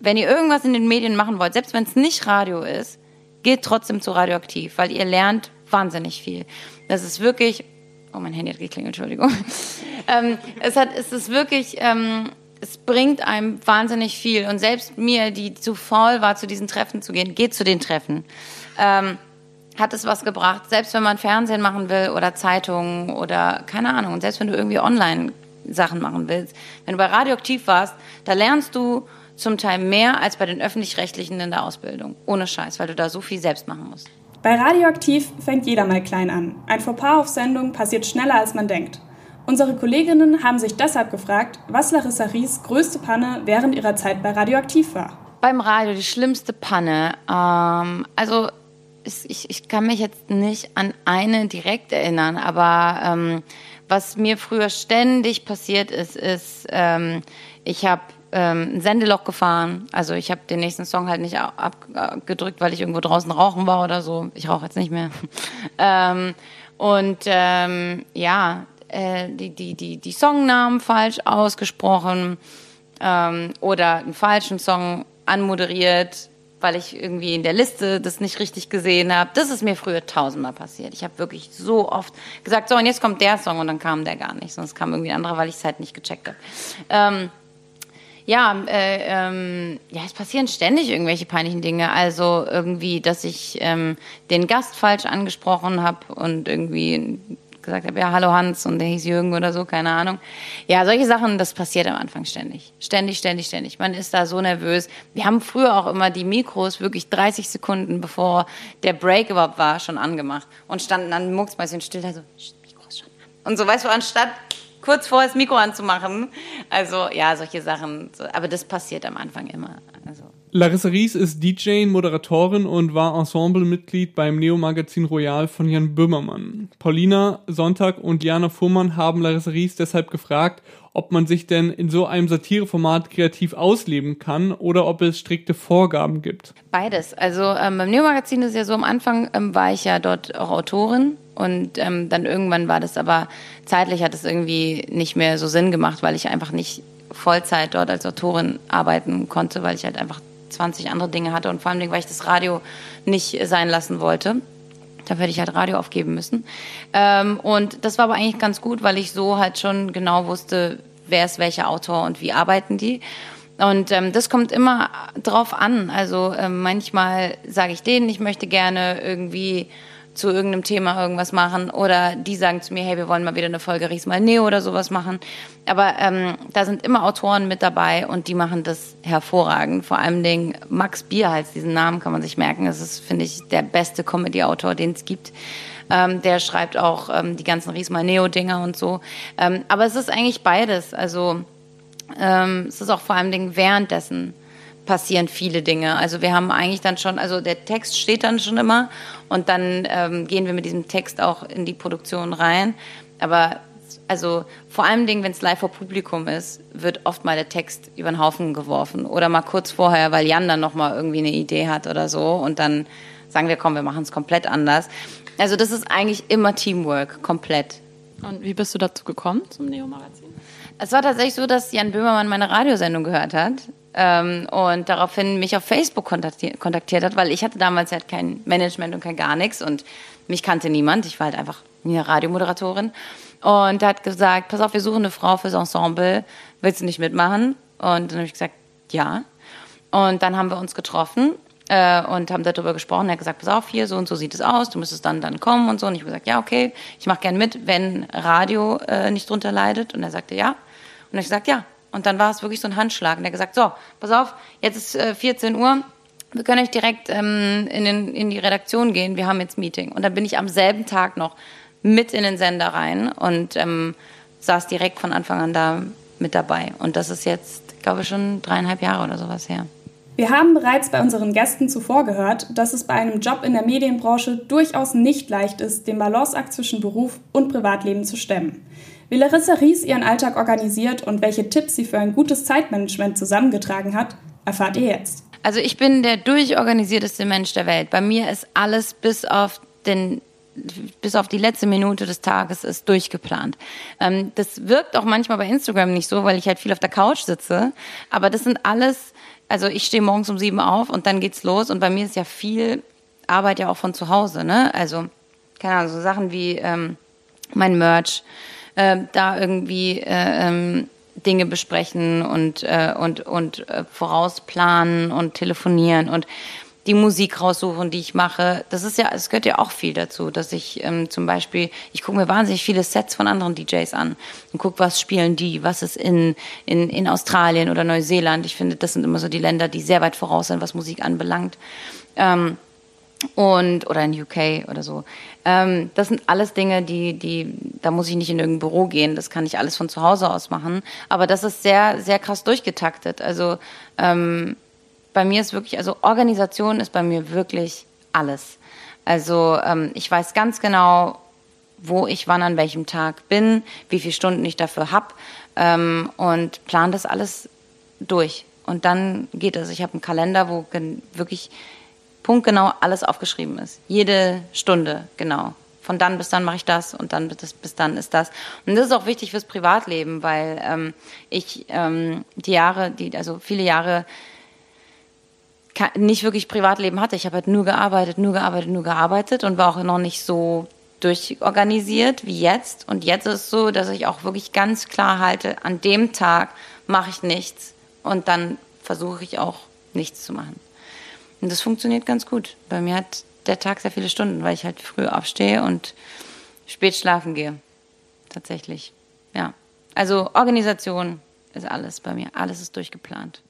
wenn ihr irgendwas in den Medien machen wollt, selbst wenn es nicht Radio ist, geht trotzdem zu Radioaktiv, weil ihr lernt wahnsinnig viel. Das ist wirklich, oh mein Handy hat geklingelt, Entschuldigung. ähm, es, hat, es ist wirklich, ähm, es bringt einem wahnsinnig viel. Und selbst mir, die zu faul war, zu diesen Treffen zu gehen, geht zu den Treffen. Ähm, hat es was gebracht, selbst wenn man Fernsehen machen will oder Zeitungen oder keine Ahnung, und selbst wenn du irgendwie online Sachen machen willst, wenn du bei Radioaktiv warst, da lernst du zum Teil mehr als bei den öffentlich-rechtlichen in der Ausbildung. Ohne Scheiß, weil du da so viel selbst machen musst. Bei Radioaktiv fängt jeder mal klein an. Ein Fauxpas auf Sendung passiert schneller als man denkt. Unsere Kolleginnen haben sich deshalb gefragt, was Larissa Ries größte Panne während ihrer Zeit bei Radioaktiv war. Beim Radio die schlimmste Panne. Ähm, also ich, ich kann mich jetzt nicht an eine direkt erinnern, aber ähm, was mir früher ständig passiert ist, ist, ähm, ich habe ähm, ein Sendeloch gefahren. Also ich habe den nächsten Song halt nicht abgedrückt, weil ich irgendwo draußen rauchen war oder so. Ich rauche jetzt nicht mehr. ähm, und ähm, ja, äh, die, die, die, die Songnamen falsch ausgesprochen ähm, oder einen falschen Song anmoderiert, weil ich irgendwie in der Liste das nicht richtig gesehen habe. Das ist mir früher tausendmal passiert. Ich habe wirklich so oft gesagt, so und jetzt kommt der Song und dann kam der gar nicht. Sonst kam irgendwie ein anderer, weil ich es halt nicht gecheckt habe. Ähm, ja, äh, ähm, ja, es passieren ständig irgendwelche peinlichen Dinge. Also irgendwie, dass ich ähm, den Gast falsch angesprochen habe und irgendwie gesagt habe, ja, hallo Hans und der hieß Jürgen oder so, keine Ahnung. Ja, solche Sachen, das passiert am Anfang ständig. Ständig, ständig, ständig. Man ist da so nervös. Wir haben früher auch immer die Mikros wirklich 30 Sekunden bevor der Break überhaupt war, schon angemacht und standen dann mucksmäuschen still da so, Mikros schon an. Und so, weißt du, anstatt kurz vor das Mikro anzumachen. Also ja, solche Sachen. Aber das passiert am Anfang immer. Also. Larissa Ries ist DJ, Moderatorin und war Ensemblemitglied beim Neo-Magazin Royal von Jan Böhmermann. Paulina Sonntag und Jana Fuhrmann haben Larissa Ries deshalb gefragt, ob man sich denn in so einem Satireformat kreativ ausleben kann oder ob es strikte Vorgaben gibt. Beides. Also ähm, beim Neo-Magazin ist ja so, am Anfang ähm, war ich ja dort auch Autorin und ähm, dann irgendwann war das aber, zeitlich hat es irgendwie nicht mehr so Sinn gemacht, weil ich einfach nicht Vollzeit dort als Autorin arbeiten konnte, weil ich halt einfach 20 andere Dinge hatte und vor allem, weil ich das Radio nicht sein lassen wollte. Da werde ich halt Radio aufgeben müssen. Ähm, und das war aber eigentlich ganz gut, weil ich so halt schon genau wusste, wer ist welcher Autor und wie arbeiten die. Und ähm, das kommt immer drauf an. Also ähm, manchmal sage ich denen, ich möchte gerne irgendwie zu irgendeinem Thema irgendwas machen oder die sagen zu mir, hey, wir wollen mal wieder eine Folge Ries mal Neo oder sowas machen. Aber ähm, da sind immer Autoren mit dabei und die machen das hervorragend. Vor allem den Max Bierhals, diesen Namen kann man sich merken. Das ist, finde ich, der beste Comedy-Autor, den es gibt. Ähm, der schreibt auch ähm, die ganzen Ries mal Neo-Dinger und so. Ähm, aber es ist eigentlich beides. Also ähm, es ist auch vor allem währenddessen passieren viele Dinge. Also wir haben eigentlich dann schon, also der Text steht dann schon immer und dann ähm, gehen wir mit diesem Text auch in die Produktion rein. Aber also vor allem wenn es live vor Publikum ist, wird oft mal der Text über den Haufen geworfen oder mal kurz vorher, weil Jan dann noch mal irgendwie eine Idee hat oder so und dann sagen wir, komm, wir machen es komplett anders. Also das ist eigentlich immer Teamwork, komplett. Und wie bist du dazu gekommen zum Neo Magazin? Es war tatsächlich so, dass Jan Böhmermann meine Radiosendung gehört hat ähm, und daraufhin mich auf Facebook kontaktiert, kontaktiert, hat, weil ich hatte damals halt kein Management und kein gar nichts und mich kannte niemand. Ich war halt einfach eine Radiomoderatorin. Und er hat gesagt, pass auf, wir suchen eine Frau fürs Ensemble. Willst du nicht mitmachen? Und dann habe ich gesagt, ja. Und dann haben wir uns getroffen äh, und haben darüber gesprochen. Er hat gesagt, pass auf, hier, so und so sieht es aus, du müsstest dann dann kommen und so. Und ich habe gesagt, ja, okay, ich mache gern mit, wenn Radio äh, nicht drunter leidet. Und er sagte, ja. Und ich gesagt, ja, und dann war es wirklich so ein Handschlag. Und er hat gesagt, so, pass auf, jetzt ist äh, 14 Uhr, wir können euch direkt ähm, in, den, in die Redaktion gehen, wir haben jetzt Meeting. Und dann bin ich am selben Tag noch mit in den Sender rein und ähm, saß direkt von Anfang an da mit dabei. Und das ist jetzt, glaube ich, schon dreieinhalb Jahre oder sowas her. Wir haben bereits bei unseren Gästen zuvor gehört, dass es bei einem Job in der Medienbranche durchaus nicht leicht ist, den Balanceakt zwischen Beruf und Privatleben zu stemmen. Wie Larissa Ries ihren Alltag organisiert und welche Tipps sie für ein gutes Zeitmanagement zusammengetragen hat, erfahrt ihr jetzt. Also ich bin der durchorganisierteste Mensch der Welt. Bei mir ist alles bis auf den bis auf die letzte Minute des Tages ist durchgeplant. Ähm, das wirkt auch manchmal bei Instagram nicht so, weil ich halt viel auf der Couch sitze. Aber das sind alles, also ich stehe morgens um sieben auf und dann geht's los. Und bei mir ist ja viel Arbeit ja auch von zu Hause. Ne? Also, keine Ahnung, so Sachen wie ähm, mein Merch, äh, da irgendwie äh, ähm, Dinge besprechen und, äh, und, und äh, vorausplanen und telefonieren und die Musik raussuchen, die ich mache. Das ist ja, es gehört ja auch viel dazu, dass ich ähm, zum Beispiel, ich gucke mir wahnsinnig viele Sets von anderen DJs an und gucke, was spielen die, was ist in, in, in Australien oder Neuseeland. Ich finde, das sind immer so die Länder, die sehr weit voraus sind, was Musik anbelangt. Ähm, und oder in UK oder so. Ähm, das sind alles Dinge, die, die, da muss ich nicht in irgendein Büro gehen. Das kann ich alles von zu Hause aus machen. Aber das ist sehr, sehr krass durchgetaktet. Also ähm, bei mir ist wirklich, also Organisation ist bei mir wirklich alles. Also ähm, ich weiß ganz genau, wo ich wann an welchem Tag bin, wie viele Stunden ich dafür habe ähm, und plane das alles durch. Und dann geht es. Ich habe einen Kalender, wo wirklich punktgenau alles aufgeschrieben ist. Jede Stunde, genau. Von dann bis dann mache ich das und dann bis, bis dann ist das. Und das ist auch wichtig fürs Privatleben, weil ähm, ich ähm, die Jahre, die, also viele Jahre nicht wirklich Privatleben hatte. Ich habe halt nur gearbeitet, nur gearbeitet, nur gearbeitet und war auch noch nicht so durchorganisiert wie jetzt. Und jetzt ist es so, dass ich auch wirklich ganz klar halte, an dem Tag mache ich nichts und dann versuche ich auch nichts zu machen. Und das funktioniert ganz gut. Bei mir hat der Tag sehr viele Stunden, weil ich halt früh aufstehe und spät schlafen gehe. Tatsächlich. Ja. Also Organisation ist alles bei mir. Alles ist durchgeplant.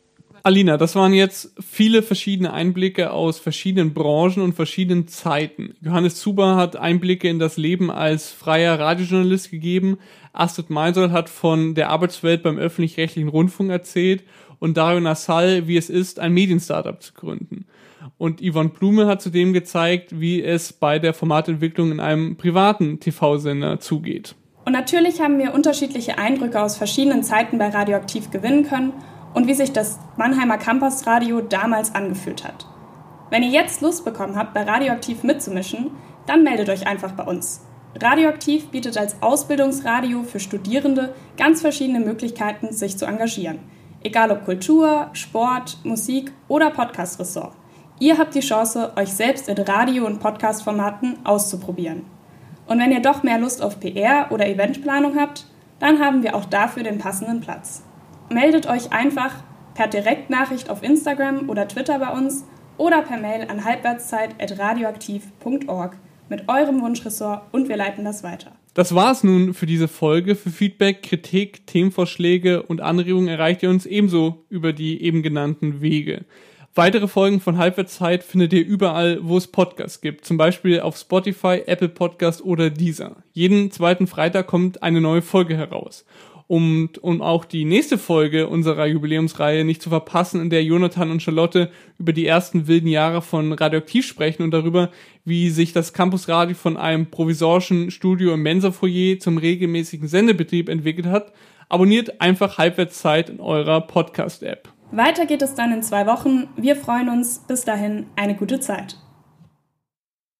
Alina, das waren jetzt viele verschiedene Einblicke aus verschiedenen Branchen und verschiedenen Zeiten. Johannes Zuber hat Einblicke in das Leben als freier Radiojournalist gegeben. Astrid Meinsold hat von der Arbeitswelt beim öffentlich-rechtlichen Rundfunk erzählt und Dario Nassal, wie es ist, ein Medienstartup zu gründen. Und Yvonne Blume hat zudem gezeigt, wie es bei der Formatentwicklung in einem privaten TV-Sender zugeht. Und natürlich haben wir unterschiedliche Eindrücke aus verschiedenen Zeiten bei Radioaktiv gewinnen können und wie sich das Mannheimer Campusradio damals angefühlt hat. Wenn ihr jetzt Lust bekommen habt, bei Radioaktiv mitzumischen, dann meldet euch einfach bei uns. Radioaktiv bietet als Ausbildungsradio für Studierende ganz verschiedene Möglichkeiten, sich zu engagieren. Egal ob Kultur, Sport, Musik oder Podcast-Ressort. Ihr habt die Chance, euch selbst in Radio- und Podcast-Formaten auszuprobieren. Und wenn ihr doch mehr Lust auf PR oder Eventplanung habt, dann haben wir auch dafür den passenden Platz meldet euch einfach per Direktnachricht auf Instagram oder Twitter bei uns oder per Mail an halbwertszeit.radioaktiv.org mit eurem Wunschressort und wir leiten das weiter. Das war's nun für diese Folge. Für Feedback, Kritik, Themenvorschläge und Anregungen erreicht ihr uns ebenso über die eben genannten Wege. Weitere Folgen von Halbwertszeit findet ihr überall, wo es Podcasts gibt. Zum Beispiel auf Spotify, Apple Podcast oder Deezer. Jeden zweiten Freitag kommt eine neue Folge heraus um, um auch die nächste Folge unserer Jubiläumsreihe nicht zu verpassen, in der Jonathan und Charlotte über die ersten wilden Jahre von Radioaktiv sprechen und darüber, wie sich das Campusradio von einem provisorischen Studio im Mensa-Foyer zum regelmäßigen Sendebetrieb entwickelt hat. Abonniert einfach Halbwertszeit in eurer Podcast-App. Weiter geht es dann in zwei Wochen. Wir freuen uns. Bis dahin eine gute Zeit.